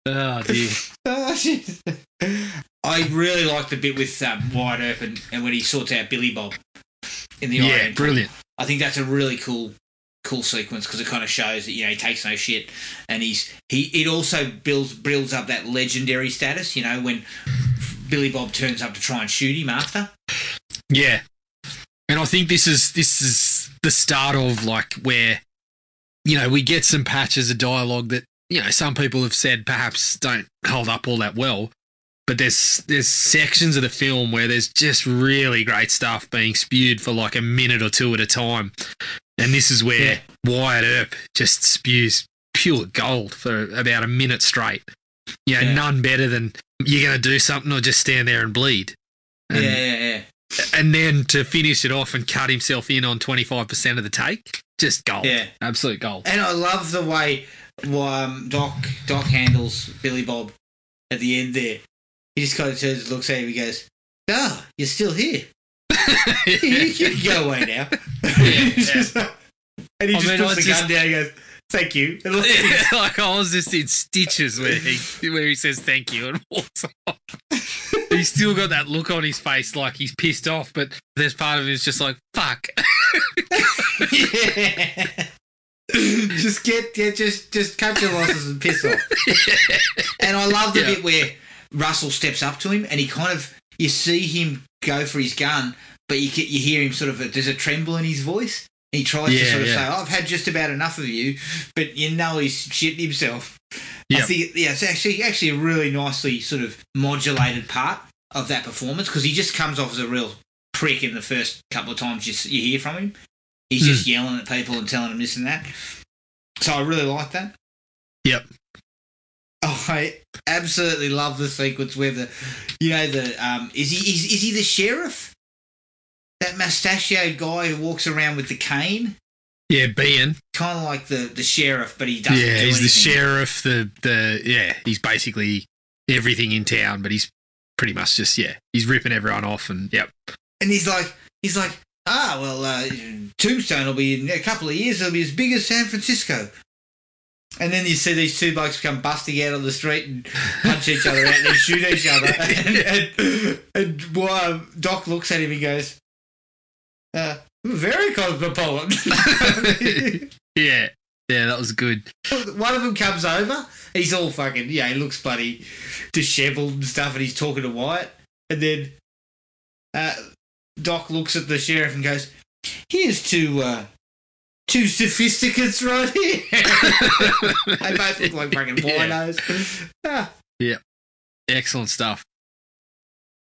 Oh dear. Oh, shit. I really like the bit with um, Wyatt Earp and, and when he sorts out Billy Bob in the Yeah, Orient. brilliant. I think that's a really cool cool sequence because it kind of shows that you know he takes no shit, and he's he. It also builds builds up that legendary status. You know when Billy Bob turns up to try and shoot him after. Yeah. And I think this is this is the start of like where you know, we get some patches of dialogue that, you know, some people have said perhaps don't hold up all that well. But there's there's sections of the film where there's just really great stuff being spewed for like a minute or two at a time. And this is where Wyatt Earp just spews pure gold for about a minute straight. You know, Yeah. none better than you're going to do something or just stand there and bleed. And, yeah, yeah, yeah. and then to finish it off and cut himself in on 25% of the take, just gold. Yeah. Absolute gold. And I love the way um, Doc Doc handles Billy Bob at the end there. He just kind of turns and looks at him and goes, Ah, you're still here. you, can go away now. Just and he I just mean, puts I the just- gun down and goes, Thank you. Looks- like I was just in stitches where he where he says thank you and walks off. he's still got that look on his face like he's pissed off, but there's part of him is just like fuck. yeah. just get, get just just cut your losses and piss off. And I love the Yeah. bit where Russell steps up to him and he kind of you see him go for his gun, but you you hear him sort of there's a tremble in his voice. He tries to sort of yeah. say, "I've had just about enough of you," but you know he's shitting himself. I think yeah, it's actually actually a really nicely sort of modulated part of that performance because he just comes off as a real prick in the first couple of times you, you hear from him. He's just Hmm. yelling at people and telling them this and that. So I really like that. Yep. I absolutely love the sequence where the, you know, the um, is he is, is he the sheriff? That mustachioed guy who walks around with the cane, Yeah, Behan. kind of like the the sheriff, but he doesn't. Yeah, do he's the sheriff, the the yeah, he's basically everything in town, but he's pretty much just yeah, he's ripping everyone off and yep. And he's like, he's like, ah, well, uh, Tombstone will be in a couple of years. It'll be as big as San Francisco. And then you see these two blokes come busting out on the street and punch each other out and shoot each other. And, and, and well, Doc looks at him and goes, uh, very cosmopolitan. Yeah. Yeah, that was good. One of them comes over. He's all fucking, yeah, he looks bloody disheveled and stuff, and he's talking to Wyatt. And then uh, Doc looks at the sheriff and goes, Here's two, uh, two sophisticates right here. they both look like fucking Yeah. binos. Ah. Excellent stuff.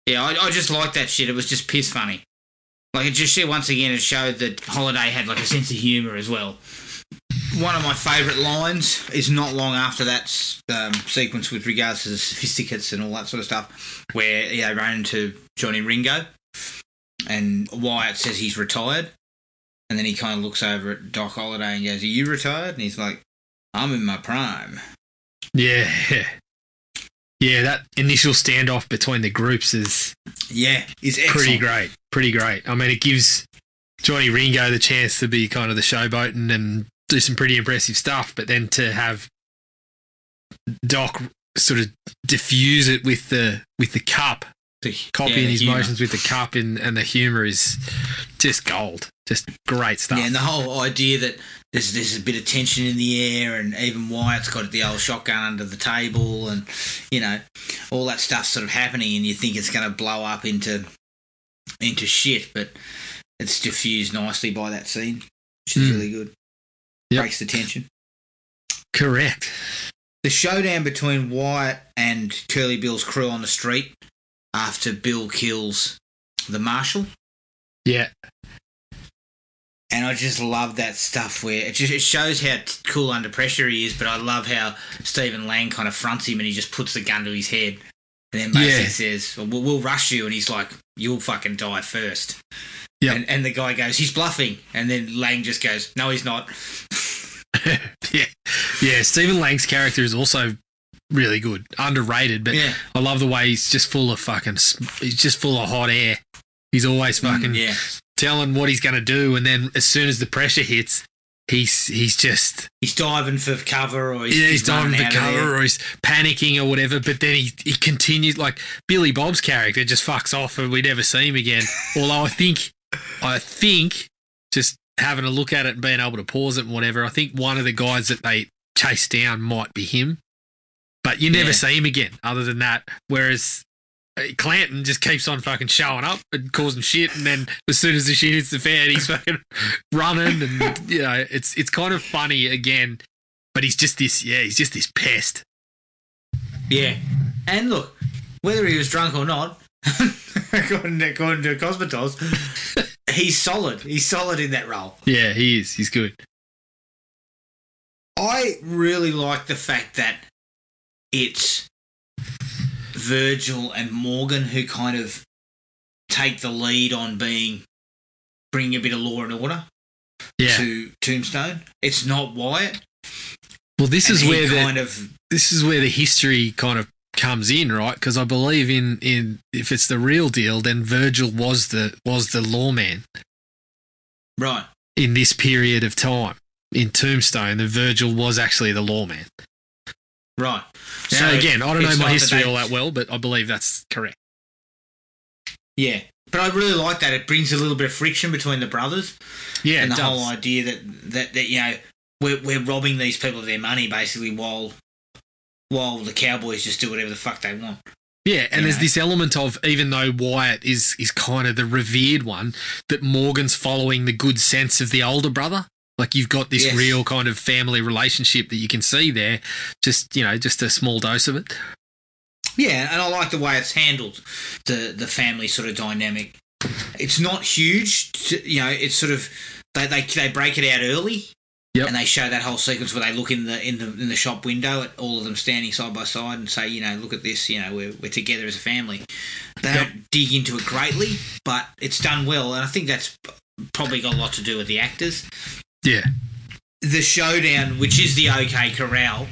Yeah, I, I just like that shit. It was just piss funny. Like, it just, once again, it showed that Holliday had, like, a sense of humour as well. One of my favourite lines is not long after that um, sequence with regards to the sophisticates and all that sort of stuff, where yeah, they run into Johnny Ringo, and Wyatt says he's retired, and then he kind of looks over at Doc Holliday and goes, "Are you retired?" And he's like, "I'm in my prime." Yeah. Yeah, that initial standoff between the groups is Yeah, is excellent. pretty great. Pretty great. I mean, it gives Johnny Ringo the chance to be kind of the showboating and do some pretty impressive stuff, but then to have Doc sort of diffuse it with the with the cup, The- copying yeah, the his humour. motions with the cup and, and the humor is just gold. Just great stuff. Yeah, and the whole idea that there's there's a bit of tension in the air, and even Wyatt's got the old shotgun under the table, and you know all that stuff sort of happening, and you think it's going to blow up into into shit, but it's diffused nicely by that scene, which is Mm. really good. Yep. Breaks the tension. Correct. The showdown between Wyatt and Curly Bill's crew on the street after Bill kills the marshal. Yeah. And I just love that stuff where it just it shows how t- cool under pressure he is. But I love how Stephen Lang kind of fronts him and he just puts the gun to his head, and then basically Yeah. says, well, "We'll we'll rush you," and he's like, "You'll fucking die first. Yep. And, and the guy goes, "He's bluffing," and then Lang just goes, "No, he's not." yeah. Yeah. Stephen Lang's character is also really good. Underrated, but Yeah. I love the way he's just full of fucking, he's just full of hot air. He's always fucking Mm, yeah. telling what he's going to do. And then as soon as the pressure hits, he's, he's just, He's diving for cover, or he's, yeah, he's diving for cover or he's panicking or whatever. But then he, he continues, like Billy Bob's character just fucks off and we never see him again. Although I think, I think, just having a look at it and being able to pause it and whatever, I think one of the guys that they chase down might be him. But you never Yeah. see him again other than that. Whereas uh, Clanton just keeps on fucking showing up and causing shit, and then as soon as the shit hits the fan, he's fucking running, and you know, it's it's kind of funny again. But he's just this, yeah, he's just this pest. Yeah. And look, whether he was drunk or not, according, to, according to Cosmatos, he's solid. He's solid in that role. Yeah, he is. He's good. I really like the fact that it's Virgil and Morgan who kind of take the lead on being bringing a bit of law and order Yeah. to Tombstone. It's not Wyatt. Well, this and is where the kind of this is where the history kind of comes in, right? Because I believe in in if it's the real deal, then Virgil was the was the lawman right. in this period of time in Tombstone. The Virgil was actually the lawman. Right. So again, I don't know my that history they- all that well, but I believe that's correct. Yeah. But I really like that. It brings a little bit of friction between the brothers. Yeah, and the does. whole idea that, that, that you know, we're, we're robbing these people of their money basically while while the Cowboys just do whatever the fuck they want. Yeah, and you there's know. this element of even though Wyatt is is kind of the revered one, that Morgan's following the good sense of the older brother. Like you've got this Yes. real kind of family relationship that you can see there. Just you know, just a small dose of it. Yeah, and I like the way it's handled, the the family sort of dynamic. It's not huge, to, you know. It's sort of they, they they break it out early, Yep. and they show that whole sequence where they look in the in the in the shop window at all of them standing side by side and say, you know, look at this, you know, we're we're together as a family. They don't dig into it greatly, but it's done well, and I think that's probably got a lot to do with the actors. Yeah, the showdown, which is the OK Corral,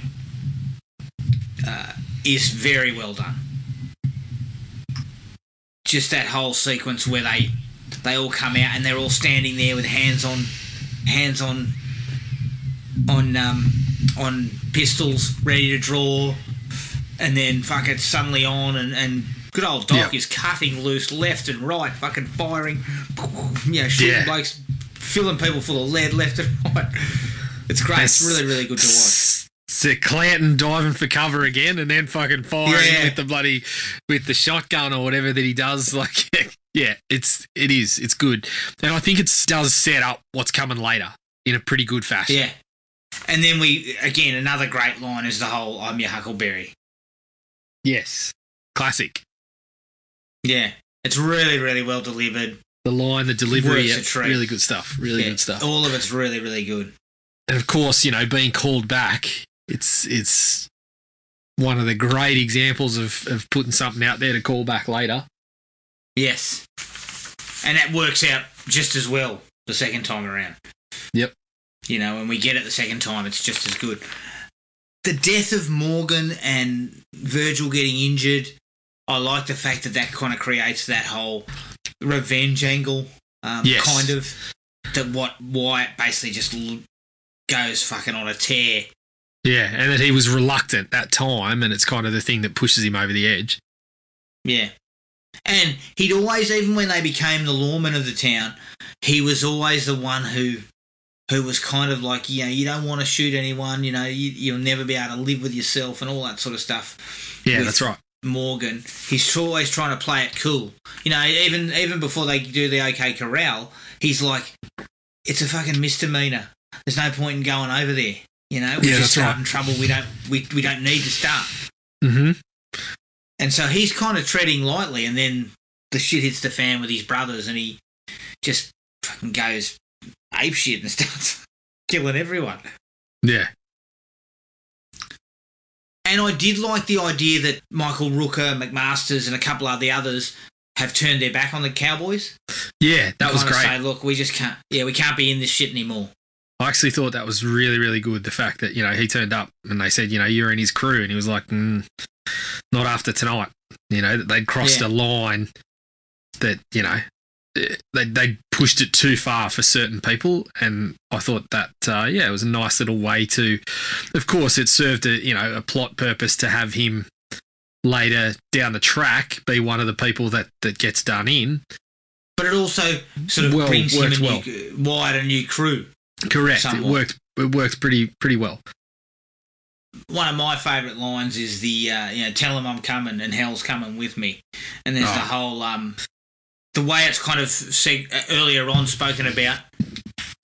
uh, is very well done. Just that whole sequence where they they all come out and they're all standing there with hands on hands on on um, on pistols, ready to draw, and then fuck it's suddenly on and, and good old Doc Yeah. is cutting loose left and right, fucking firing, you know, shooting Yeah. blokes, filling people full of lead left and right. It's great. It's really, really good to watch. So Clanton diving for cover again, and then fucking firing Yeah. with the bloody with the shotgun or whatever that he does. Like, yeah, it's it is it's good, and I think it does set up what's coming later in a pretty good fashion. Yeah. And then we again another great line is the whole "I'm your Huckleberry." Yes, classic. Yeah, it's really, really well delivered. The line, the delivery, yeah, really good stuff. Really Yeah, good stuff. All of it's really, really good. and of course, you know, being called back, it's it's one of the great examples of, of putting something out there to call back later. Yes, and that works out just as well the second time around. Yep. You know, when we get it the second time, it's just as good. The death of Morgan and Virgil getting injured, I like the fact that that kind of creates that whole revenge angle, um, Yes. kind of. That what Wyatt basically just goes fucking on a tear. Yeah, and that he was reluctant that time, and it's kind of the thing that pushes him over the edge. Yeah. And he'd always, even when they became the lawman of the town, he was always the one who who was kind of like, you know, you don't want to shoot anyone, you know, you, you'll never be able to live with yourself and all that sort of stuff. Yeah, with that's right. Morgan, he's always trying to play it cool. You know, even even before they do the OK Corral, he's like, it's a fucking misdemeanor. There's no point in going over there. You know, we're Yeah, just right. starting trouble. We don't we, we don't need to start. Mm-hmm. And so he's kind of treading lightly, and then the shit hits the fan with his brothers, and he just fucking goes ape shit and starts killing everyone. Yeah, And I did like the idea that Michael Rooker, McMasters, and a couple of the others have turned their back on the Cowboys. yeah, that was great. Say, look, we just can't. Yeah, we can't be in this shit anymore. I actually thought that was really, really good. The fact that you know he turned up and they said, you know, you're in his crew, and he was like, mm, not after tonight. You know they'd crossed Yeah. a line that you know they they pushed it too far for certain people, and I thought that uh, yeah, it was a nice little way to. Of course, it served a you know a plot purpose to have him later down the track be one of the people that that gets done in. but it also sort of Well, brings him a new, Wyatt a new crew. Correct. Somewhat. It worked. It worked pretty pretty well. One of my favourite lines is the uh, you know tell him I'm coming and hell's coming with me, and there's the Oh. whole um the way it's kind of seg- uh, earlier on spoken about.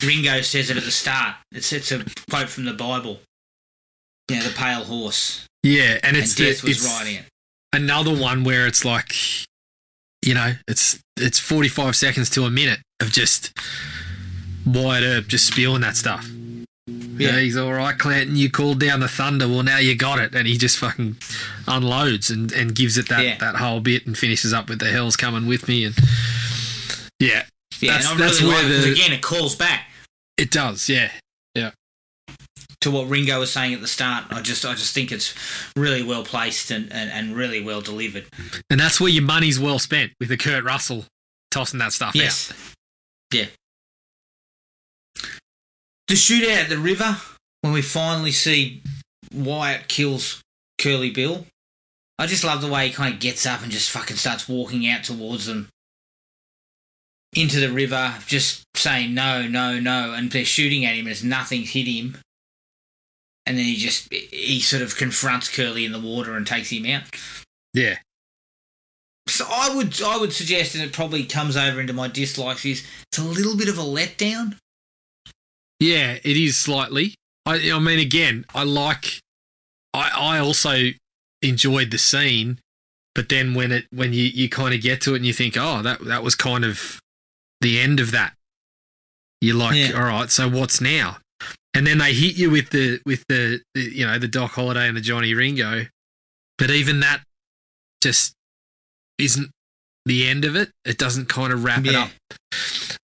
Ringo says it at the start. It's it's a quote from the Bible. Yeah, the pale horse. Yeah, and it's and the, death was it's riding it. another one where it's like, you know, it's it's forty five seconds to a minute of just Wyatt Earp just spewing that stuff. Yeah, Yeah. he's all right, Clanton. You called down the thunder. Well, now you got it, and he just fucking unloads and, and gives it that, Yeah. that whole bit and finishes up with the hell's coming with me and yeah, Yeah, That's- and I really like the- again it calls back it does. Yeah, yeah, to what Ringo was saying at the start. I just I just think it's really well placed and, and, and really well delivered. and that's where your money's well spent with the Kurt Russell tossing that stuff Yes. out. Yeah. The shootout at the river, when we finally see Wyatt kills Curly Bill, I just love the way he kind of gets up and just fucking starts walking out towards them into the river, just saying no, no, no, and they're shooting at him and there's nothing hit him. And then he just he sort of confronts Curly in the water and takes him out. Yeah, So I would I would suggest, and it probably comes over into my dislikes, is it's a little bit of a letdown. Yeah, it is slightly. I, I mean, again, I like. I I also enjoyed the scene, but then when it when you, you kind of get to it and you think, oh, that that was kind of the end of that. You're like, Yeah. all right, so what's now? And then they hit you with the with the, the you know the Doc Holliday and the Johnny Ringo, but even that just isn't the end of it. It doesn't kind of wrap it up.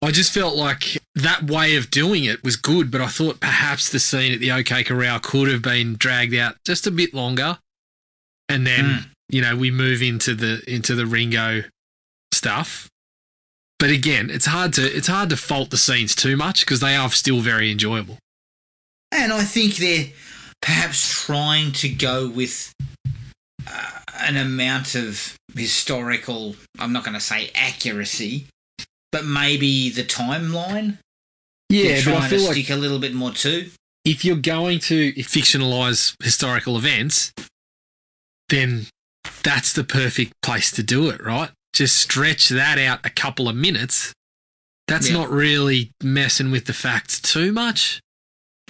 I just felt like that way of doing it was good, but I thought perhaps the scene at the OK Corral could have been dragged out just a bit longer, and then Mm. you know we move into the into the Ringo stuff. But again, it's hard to it's hard to fault the scenes too much because they are still very enjoyable. And I think they're perhaps trying to go with uh, an amount of historical, I'm not going to say accuracy, but maybe the timeline. they're trying to stick a little bit more to. if you're going to fictionalize historical events, then that's the perfect place to do it, right? Just stretch that out a couple of minutes. That's Yeah. not really messing with the facts too much.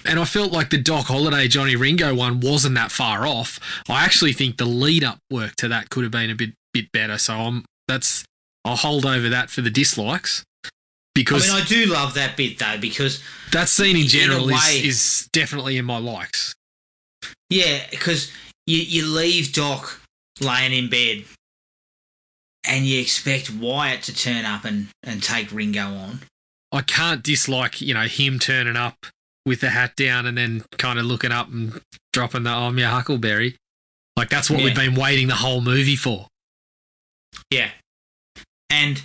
And I felt like the Doc Holliday Johnny Ringo one wasn't that far off. I actually think the lead up work to that could have been a bit bit better. So I'm that's I'll hold over that for the dislikes Because I mean, I do love that bit though, because that scene in in general is, way- is definitely in my likes. yeah, because you you leave Doc laying in bed, and you expect Wyatt to turn up and and take Ringo on. I can't dislike, you know, him turning up with the hat down and then kind of looking up and dropping the I'm your Huckleberry. Like that's what Yeah. we've been waiting the whole movie for. Yeah. And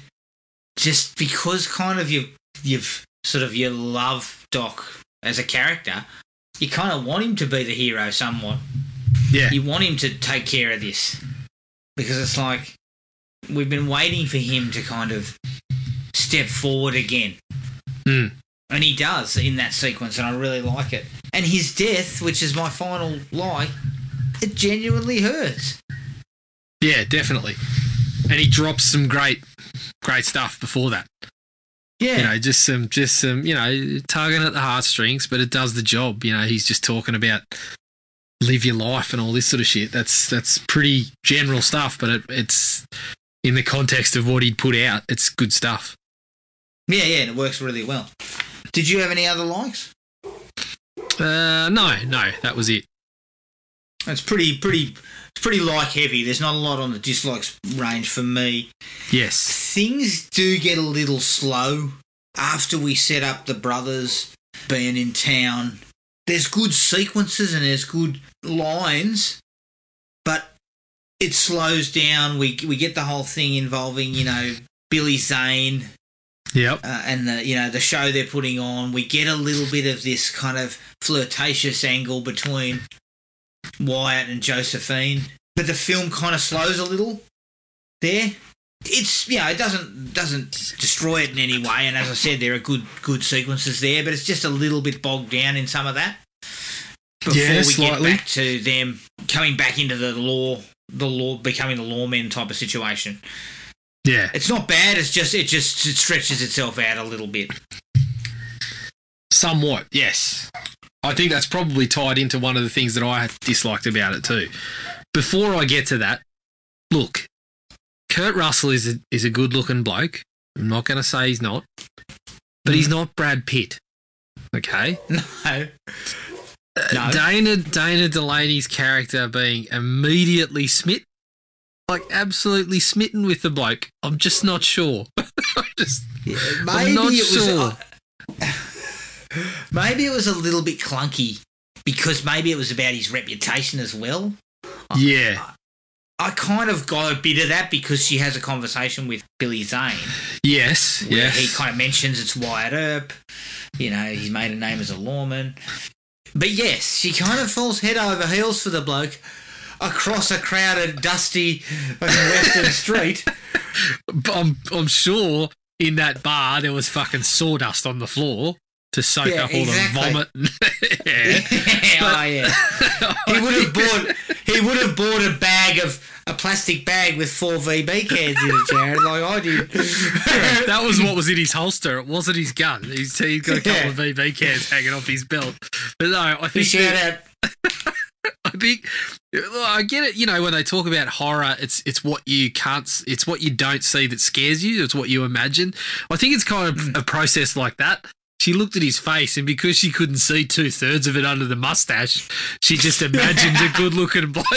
just because kind of you you've sort of you love Doc as a character, you kind of want him to be the hero somewhat. Yeah. You want him to take care of this. Because it's like we've been waiting for him to kind of step forward again. Hmm. And he does in that sequence, and I really like it. And his death, which is my final lie, it genuinely hurts. Yeah, definitely. And he drops some great great stuff before that. Yeah. You know, just some just some, you know, tugging at the heartstrings, but it does the job. You know, he's just talking about live your life and all this sort of shit. That's that's pretty general stuff, but it, it's in the context of what he'd put out, it's good stuff. Yeah, yeah, and it works really well. Did you have any other likes? Uh, no, no, that was it. That's pretty, pretty, it's pretty like heavy. There's not a lot on the dislikes range for me. Yes. Things do get a little slow after we set up the brothers being in town. There's good sequences and there's good lines, but it slows down. We we get the whole thing involving you know Billy Zane Yep. uh, and the you know the show they're putting on. We get a little bit of this kind of flirtatious angle between Wyatt and Josephine, but the film kind of slows a little there. it's know it doesn't doesn't destroy it in any way. And as I said, there are good good sequences there, but it's just a little bit bogged down in some of that. Before Yeah, we slightly. get back to them coming back into the law, the law becoming the lawmen type of situation. Yeah. It's not bad. It's just it just it stretches itself out a little bit. Somewhat, yes. I think that's probably tied into one of the things that I disliked about it too. Before I get to that, look, Kurt Russell is a, is a good looking bloke. I'm not going to say he's not, but he's not Brad Pitt. Okay, No, Uh, No. Dana Dana Delany's character being immediately smit, like absolutely smitten with the bloke. I'm just not sure. I'm just maybe not it was. sure. Maybe it was a little bit clunky because maybe it was about his reputation as well. yeah, I kind of got a bit of that because she has a conversation with Billy Zane yes, where yes. he kind of mentions it's Wyatt Earp. You know, he's made a name as a lawman. But yes, she kind of falls head over heels for the bloke across a crowded, dusty Western street. I'm I'm sure in that bar there was fucking sawdust on the floor to soak Yeah, up all exactly. the vomit. yeah. oh yeah. He would have bought. He would have bought a bag of a plastic bag with four VB cans in it, Jared, like I did. that was what was in his holster. It wasn't his gun. He's, he's got a couple of VB cans hanging off his belt. But no, I think shout that- out. I think I get it. You know, when they talk about horror, it's it's what you can't, it's what you don't see that scares you. It's what you imagine. I think it's kind of mm. a process like that. She looked at his face, and because she couldn't see two thirds of it under the mustache, she just imagined a good looking bloke.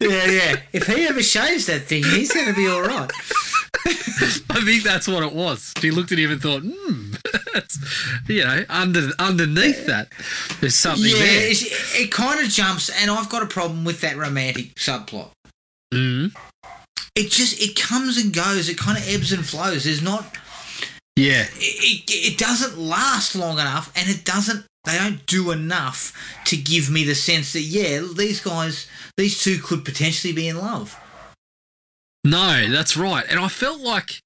Yeah, yeah. If he ever shaves that thing, he's going to be all right. I think that's what it was. She looked at him and thought, hmm, you know, under underneath that, there's something yeah, there. it kind of jumps, and I've got a problem with that romantic subplot. Mm. It just it comes and goes. It kind of ebbs and flows. There's not. Yeah, It, it, it doesn't last long enough, and it doesn't. They don't do enough to give me the sense that yeah, these guys, these two could potentially be in love. No, that's right. And I felt like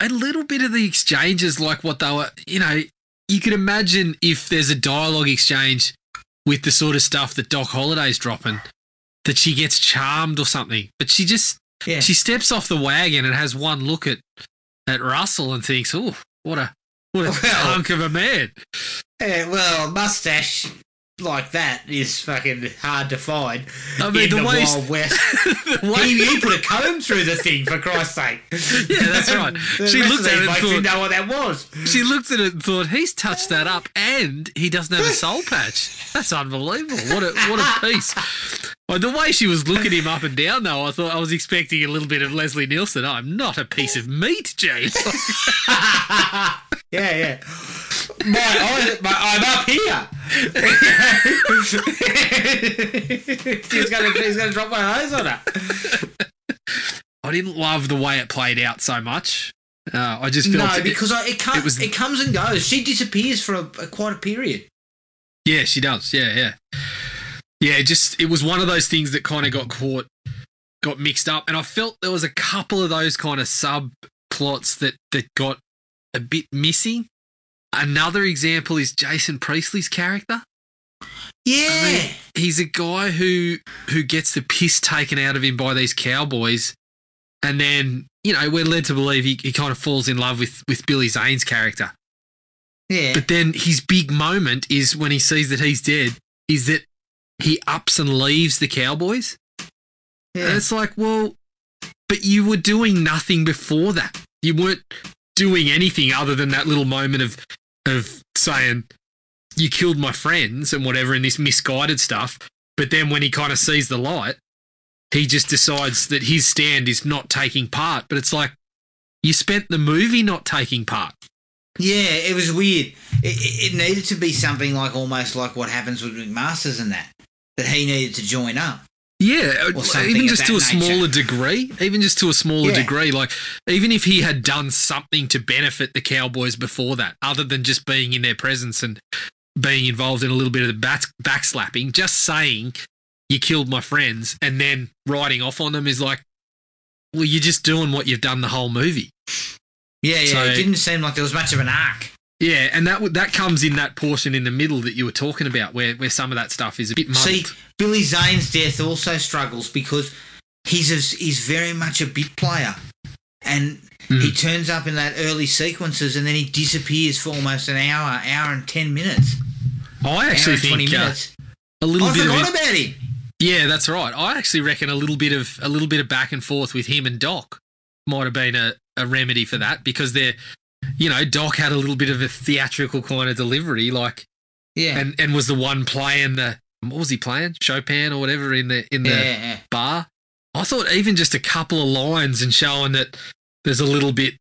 a little bit of the exchanges, like what they were, you know, you could imagine if there's a dialogue exchange with the sort of stuff that Doc Holliday's dropping, that she gets charmed or something. But she just, Yeah. she steps off the wagon and has one look at, at Russell and thinks, oh, what a, what a Well- hunk of a man. Yeah, well, mustache like that is fucking hard to find I mean, in the the, way- Wild West. He, he put a comb through the thing, for Christ's sake. Yeah, that's right. She looked at it and thought- didn't know what that was. She looked at it and thought, he's touched that up and he doesn't have a soul patch. That's unbelievable. What a what a piece. Well, the way she was looking him up and down, though, I thought I was expecting a little bit of Leslie Nielsen. I'm not a piece of meat, James. Yeah, yeah. My, I, my, I'm up here. he's gonna he's gonna drop my nose on her. I didn't love the way it played out so much. Uh, I just felt No, it- because I, it comes it was- it comes and goes. She disappears for a, a quite a period. Yeah, she does. Yeah, yeah. Yeah, just it was one of those things that kind of got caught, got mixed up, and I felt there was a couple of those kind of subplots that that got a bit missing. Another example is Jason Priestley's character. Yeah, I mean, he's a guy who who gets the piss taken out of him by these cowboys, and then you know we're led to believe he, he kind of falls in love with with Billy Zane's character. yeah. But then his big moment is when he sees that he's dead, is that he ups and leaves the Cowboys. And yeah. it's like, well, but you were doing nothing before that. You weren't doing anything other than that little moment of of saying you killed my friends and whatever in this misguided stuff. But then when he kind of sees the light, he just decides that his stand is not taking part. But it's like you spent the movie not taking part. Yeah, it was weird. It, it, it needed to be something like almost like what happens with McMasters and that. That he needed to join up. Yeah, even just to a nature. smaller degree. Even just to a smaller Yeah. degree. Like, even if he had done something to benefit the Cowboys before that, other than just being in their presence and being involved in a little bit of the back, backslapping, just saying, you killed my friends, and then riding off on them is like, well, you're just doing what you've done the whole movie. Yeah, yeah. So- it didn't seem like there was much of an arc. Yeah, and that that comes in that portion in the middle that you were talking about, where where some of that stuff is a bit See. Billy Zane's death also struggles because he's a, he's very much a bit player, and Hmm. he turns up in that early sequences and then he disappears for almost an hour, hour and ten minutes, I actually and twenty think uh, minutes. a little I bit of forgot it, about him. yeah, that's right. I actually reckon a little bit of a little bit of back and forth with him and Doc might have been a, a remedy for that because they're, you know, Doc had a little bit of a theatrical kind of delivery, like Yeah, and and was the one playing the what was he playing Chopin or whatever in the in the yeah, bar. I thought even just a couple of lines and showing that there's a little bit,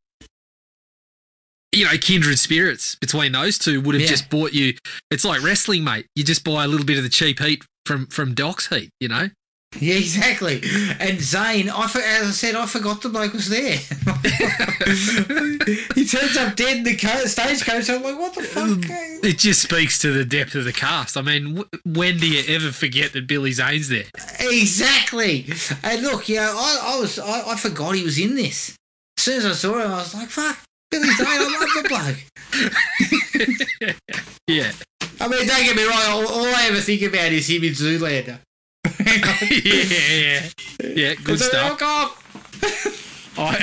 you know, kindred spirits between those two would have Yeah. just bought you. It's like wrestling, mate. You just buy a little bit of the cheap heat from from Doc's heat, you know. Yeah, exactly. And Zane, I as I said, I forgot the bloke was there. he turns up dead in the co- stagecoach. I'm like, what the fuck? Um, it just speaks to the depth of the cast. I mean, w- when do you ever forget that Billy Zane's there? Exactly. And look, you know, I, I was I, I forgot he was in this. As soon as I saw him, I was like, fuck, Billy Zane, I love the bloke. Yeah, I mean, don't get me wrong, all, all I ever think about is him in Zoolander. Yeah, yeah, yeah. Good stuff. I,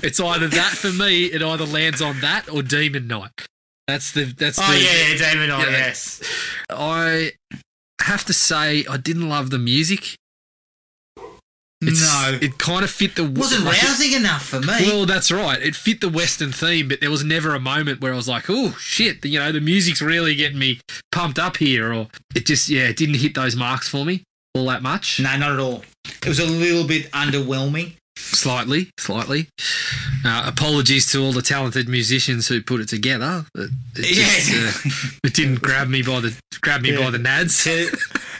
it's either that for me. It either lands on that or Demon Knight. That's the that's Oh, the. yeah, yeah, oh, Yeah. yes. I have to say I didn't love the music. It's, no. it kind of fit the wasn't like it- rousing enough for me. Well, that's right. It fit the Western theme, but there was never a moment where I was like, "Oh shit!" You know, the music's really getting me pumped up here, or it just yeah, it didn't hit those marks for me all that much. no, not at all. It was a little bit underwhelming. Slightly, slightly. Uh, apologies to all the talented musicians who put it together. It, it, just, Yeah. uh, it didn't grab me by the grab me by the nads.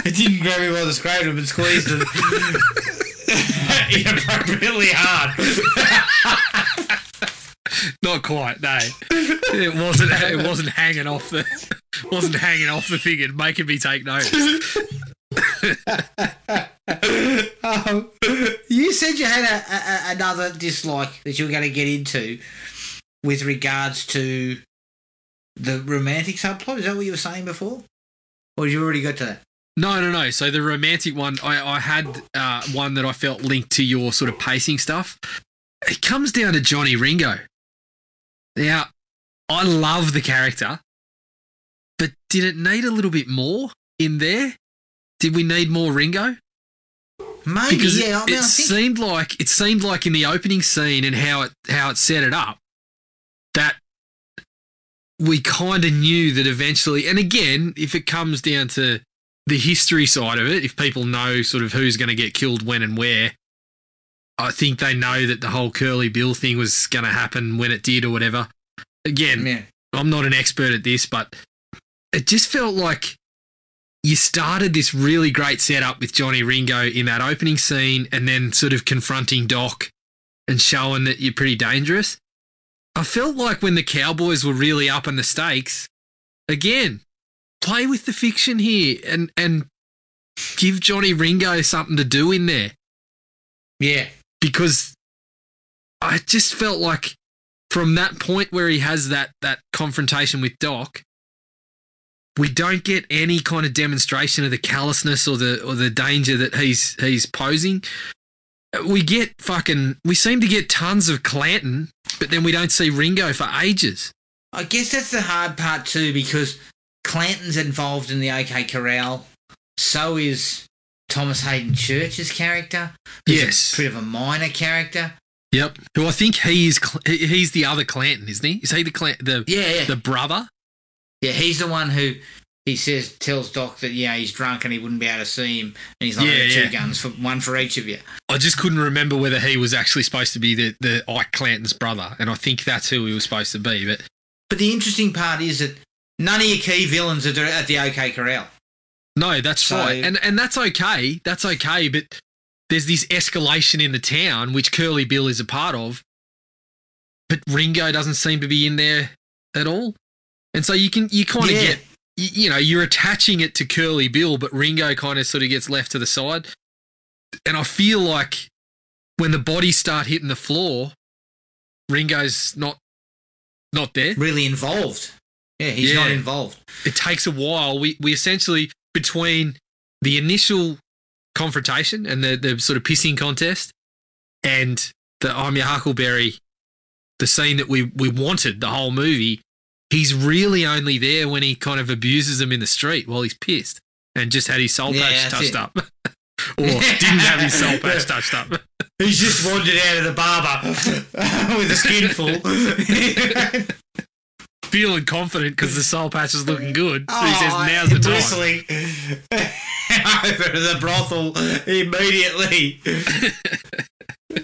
It didn't grab me by the scrotum and squeezed it inappropriately hard. Not quite. No, it wasn't. It wasn't hanging off the. Wasn't hanging off the thing and making me take notes. um, you said you had a, a, a- another dislike that you were going to get into with regards to the romantic subplot. Is that what you were saying before? Or did you already got to that? No, no, no. So the romantic one, I, I had uh, one that I felt linked to your sort of pacing stuff. It comes down to Johnny Ringo. Now, I love the character, but did it need a little bit more in there? Did we need more Ringo? Maybe, Because yeah. I it, mean, it I think. seemed like it seemed like in the opening scene and how it how it set it up that we kind of knew that eventually. And again, if it comes down to the history side of it, if people know sort of who's going to get killed when and where, I think they know that the whole Curly Bill thing was going to happen when it did or whatever. Again. I'm not an expert at this, but it just felt like you started this really great setup with Johnny Ringo in that opening scene and then sort of confronting Doc and showing that you're pretty dangerous. I felt like when the Cowboys were really up in the stakes, again, play with the fiction here and, and give Johnny Ringo something to do in there Yeah. because I just felt like from that point where he has that that confrontation with Doc, we don't get any kind of demonstration of the callousness or the or the danger that he's he's posing. We get fucking we seem to get tons of Clanton, but then we don't see Ringo for ages. I guess that's the hard part too because Clanton's involved in the OK Corral. So is Thomas Haden Church's character. Yes. A bit of a minor character. Yep. Who I think he is he's the other Clanton, isn't he? Is he the Clan- the Yeah, yeah. the brother? yeah, he's the one who he says tells Doc that yeah he's drunk and he wouldn't be able to see him, and he's like Yeah, "I've two yeah. guns for one for each of you. I just couldn't remember whether he was actually supposed to be the, the Ike Clanton's brother, and I think that's who he was supposed to be. But But the interesting part is that none of your key villains are at the OK Corral. no, that's So- right, and and that's okay. That's okay. But there's this escalation in the town, which Curly Bill is a part of, but Ringo doesn't seem to be in there at all. And so you can you kind of Yeah. get you, you know you're attaching it to Curly Bill, but Ringo kind of sort of gets left to the side. And I feel like when the bodies start hitting the floor, Ringo's not not there. Really involved. Yeah, he's Yeah. not involved. It takes a while. We we essentially between the initial confrontation and the the sort of pissing contest and the I'm your Huckleberry, the scene that we we wanted the whole movie. He's really only there when he kind of abuses them in the street while he's pissed and just had his soul Yeah, patch touched it. up. or didn't have his soul patch touched up. He's just wandered out of the barber with a skinful. Feeling confident because the soul patch is looking good. So he says, Oh, now's the time. over to the brothel immediately.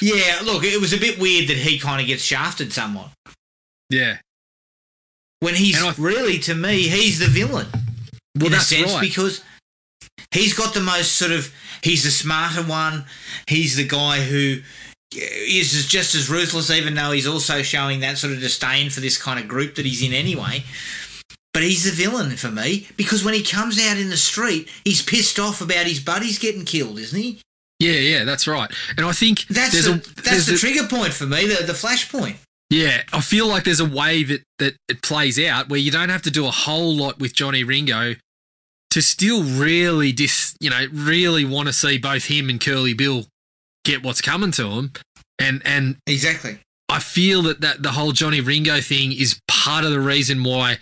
yeah, look, it was a bit weird that he kind of gets shafted somewhat. Yeah. When he's really, to me, he's the villain. Well, in that's a sense, right. because he's got the most sort of. He's the smarter one. He's the guy who is just as ruthless, even though he's also showing that sort of disdain for this kind of group that he's in anyway. But he's the villain for me because when he comes out in the street, he's pissed off about his buddies getting killed, isn't he? Yeah, yeah, that's right. And I think That's the, a that's the a- trigger point for me, the the flash point. Yeah, I feel like there's a way that that it plays out where you don't have to do a whole lot with Johnny Ringo to still really dis, you know, really want to see both him and Curly Bill get what's coming to them. And and Exactly. I feel that, that the whole Johnny Ringo thing is part of the reason why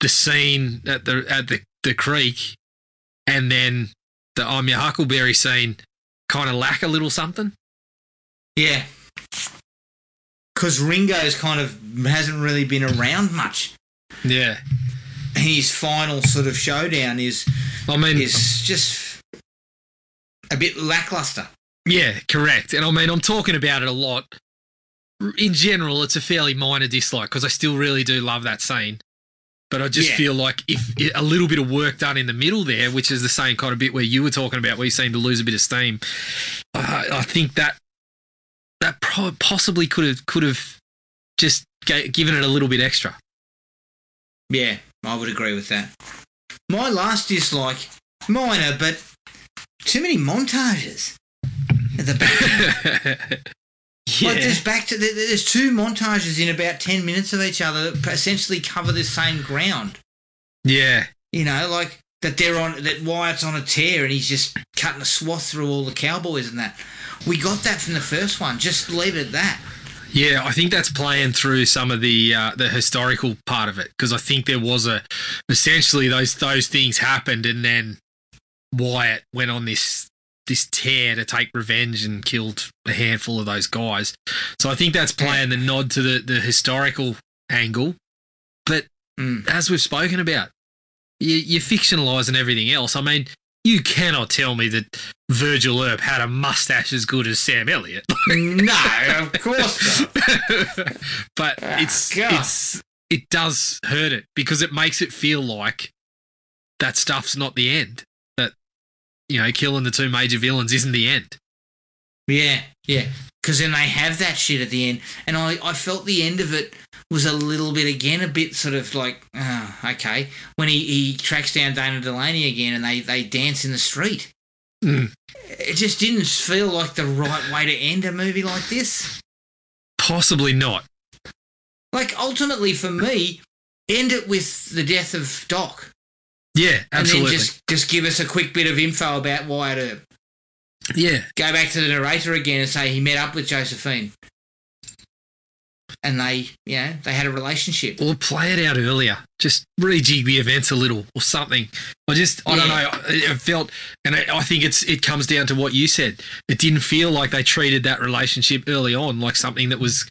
the scene at the at the, the creek and then the I'm your Huckleberry scene kind of lack a little something. Yeah. Because Ringo's kind of hasn't really been around much. Yeah. His final sort of showdown is I mean, is just a bit lackluster. Yeah, correct. And I mean, I'm talking about it a lot. In general, it's a fairly minor dislike because I still really do love that scene. But I just Yeah. feel like if a little bit of work done in the middle there, which is the same kind of bit where you were talking about, where you seem to lose a bit of steam, I, I think that that pro- possibly could have could have just given it a little bit extra. Yeah, I would agree with that. My last dislike, minor, but too many montages at the back. yeah, Like there's back to there's two montages in about ten minutes of each other that essentially cover the same ground. yeah, You know, like that they're on that Wyatt's on a tear and he's just cutting a swath through all the cowboys and that. We got that from the first one. Just leave it at that. Yeah, I think that's playing through some of the uh, the historical part of it because I think there was a essentially those those things happened and then Wyatt went on this this tear to take revenge and killed a handful of those guys. So I think that's playing the nod to the the historical angle. But Mm. as we've spoken about, you, you're fictionalising everything else. I mean, you cannot tell me that Virgil Earp had a mustache as good as Sam Elliott. no, of course not. but Ah, it's God. it's it does hurt it because it makes it feel like that stuff's not the end. You know, killing the two major villains isn't the end. Yeah, yeah. Because then they have that shit at the end, and I, I felt the end of it was a little bit again, a bit sort of like, oh, okay, when he, he tracks down Dana Delany again, and they they dance in the street. Mm. It just didn't feel like the right way to end a movie like this. Possibly not. Like ultimately, for me, end it with the death of Doc, Yeah, absolutely. and then just just give us a quick bit of info about Wyatt Earp. yeah, go back to the narrator again and say he met up with Josephine. And they, you know, they had a relationship. or play it out earlier. Just rejig the events a little or something. I just, I don't know. It it felt, and I I think it's it comes down to what you said. It didn't feel like they treated that relationship early on like something that was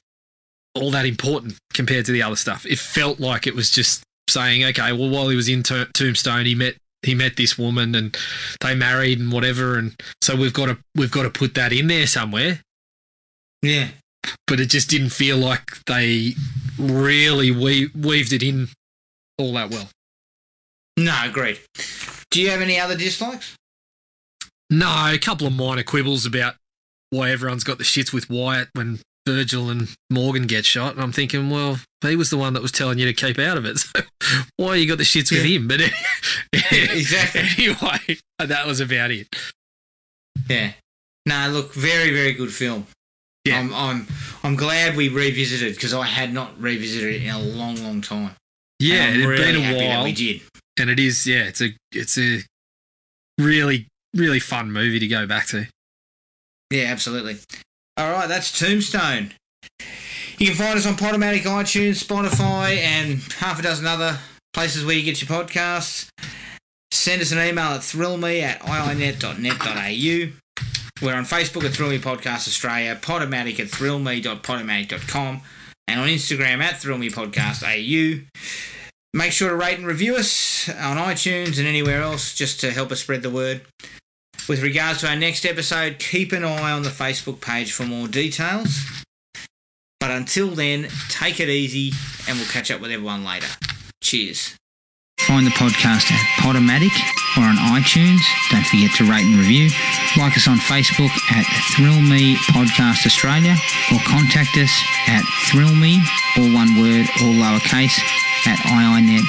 all that important compared to the other stuff. It felt like it was just saying, okay, well, while he was in To- Tombstone, he met he met this woman and they married and whatever, and so we've got to we've got to put that in there somewhere. Yeah. But it just didn't feel like they really we- weaved it in all that well. No, agreed. Do you have any other dislikes? No, a couple of minor quibbles about why everyone's got the shits with Wyatt when Virgil and Morgan get shot. And I'm thinking, well, he was the one that was telling you to keep out of it. So why you got the shits with Yeah. him? But Exactly. anyway, that was about it. Yeah. No, look, very, very good film. Yeah. I'm, I'm, I'm glad we revisited because I had not revisited it in a long, long time. Yeah, it had really been a while, we did. and it is. Yeah, it's a it's a really really fun movie to go back to. Yeah, absolutely. All right, that's Tombstone. You can find us on Podomatic, iTunes, Spotify, and half a dozen other places where you get your podcasts. Send us an email at thrillme at iinet.net.au. We're on Facebook at Thrill Me Podcast Australia, Podomatic at thrillme.podomatic.com, and on Instagram at Thrill Me Podcast AU. Make sure to rate and review us on iTunes and anywhere else just to help us spread the word. With regards to our next episode, keep an eye on the Facebook page for more details. But until then, take it easy and we'll catch up with everyone later. Cheers. Find the podcast at Podomatic or on iTunes. Don't forget to rate and review. Like us on Facebook at Thrill Me Podcast Australia or contact us at thrillme, all one word, all lowercase, at iinet.net.au.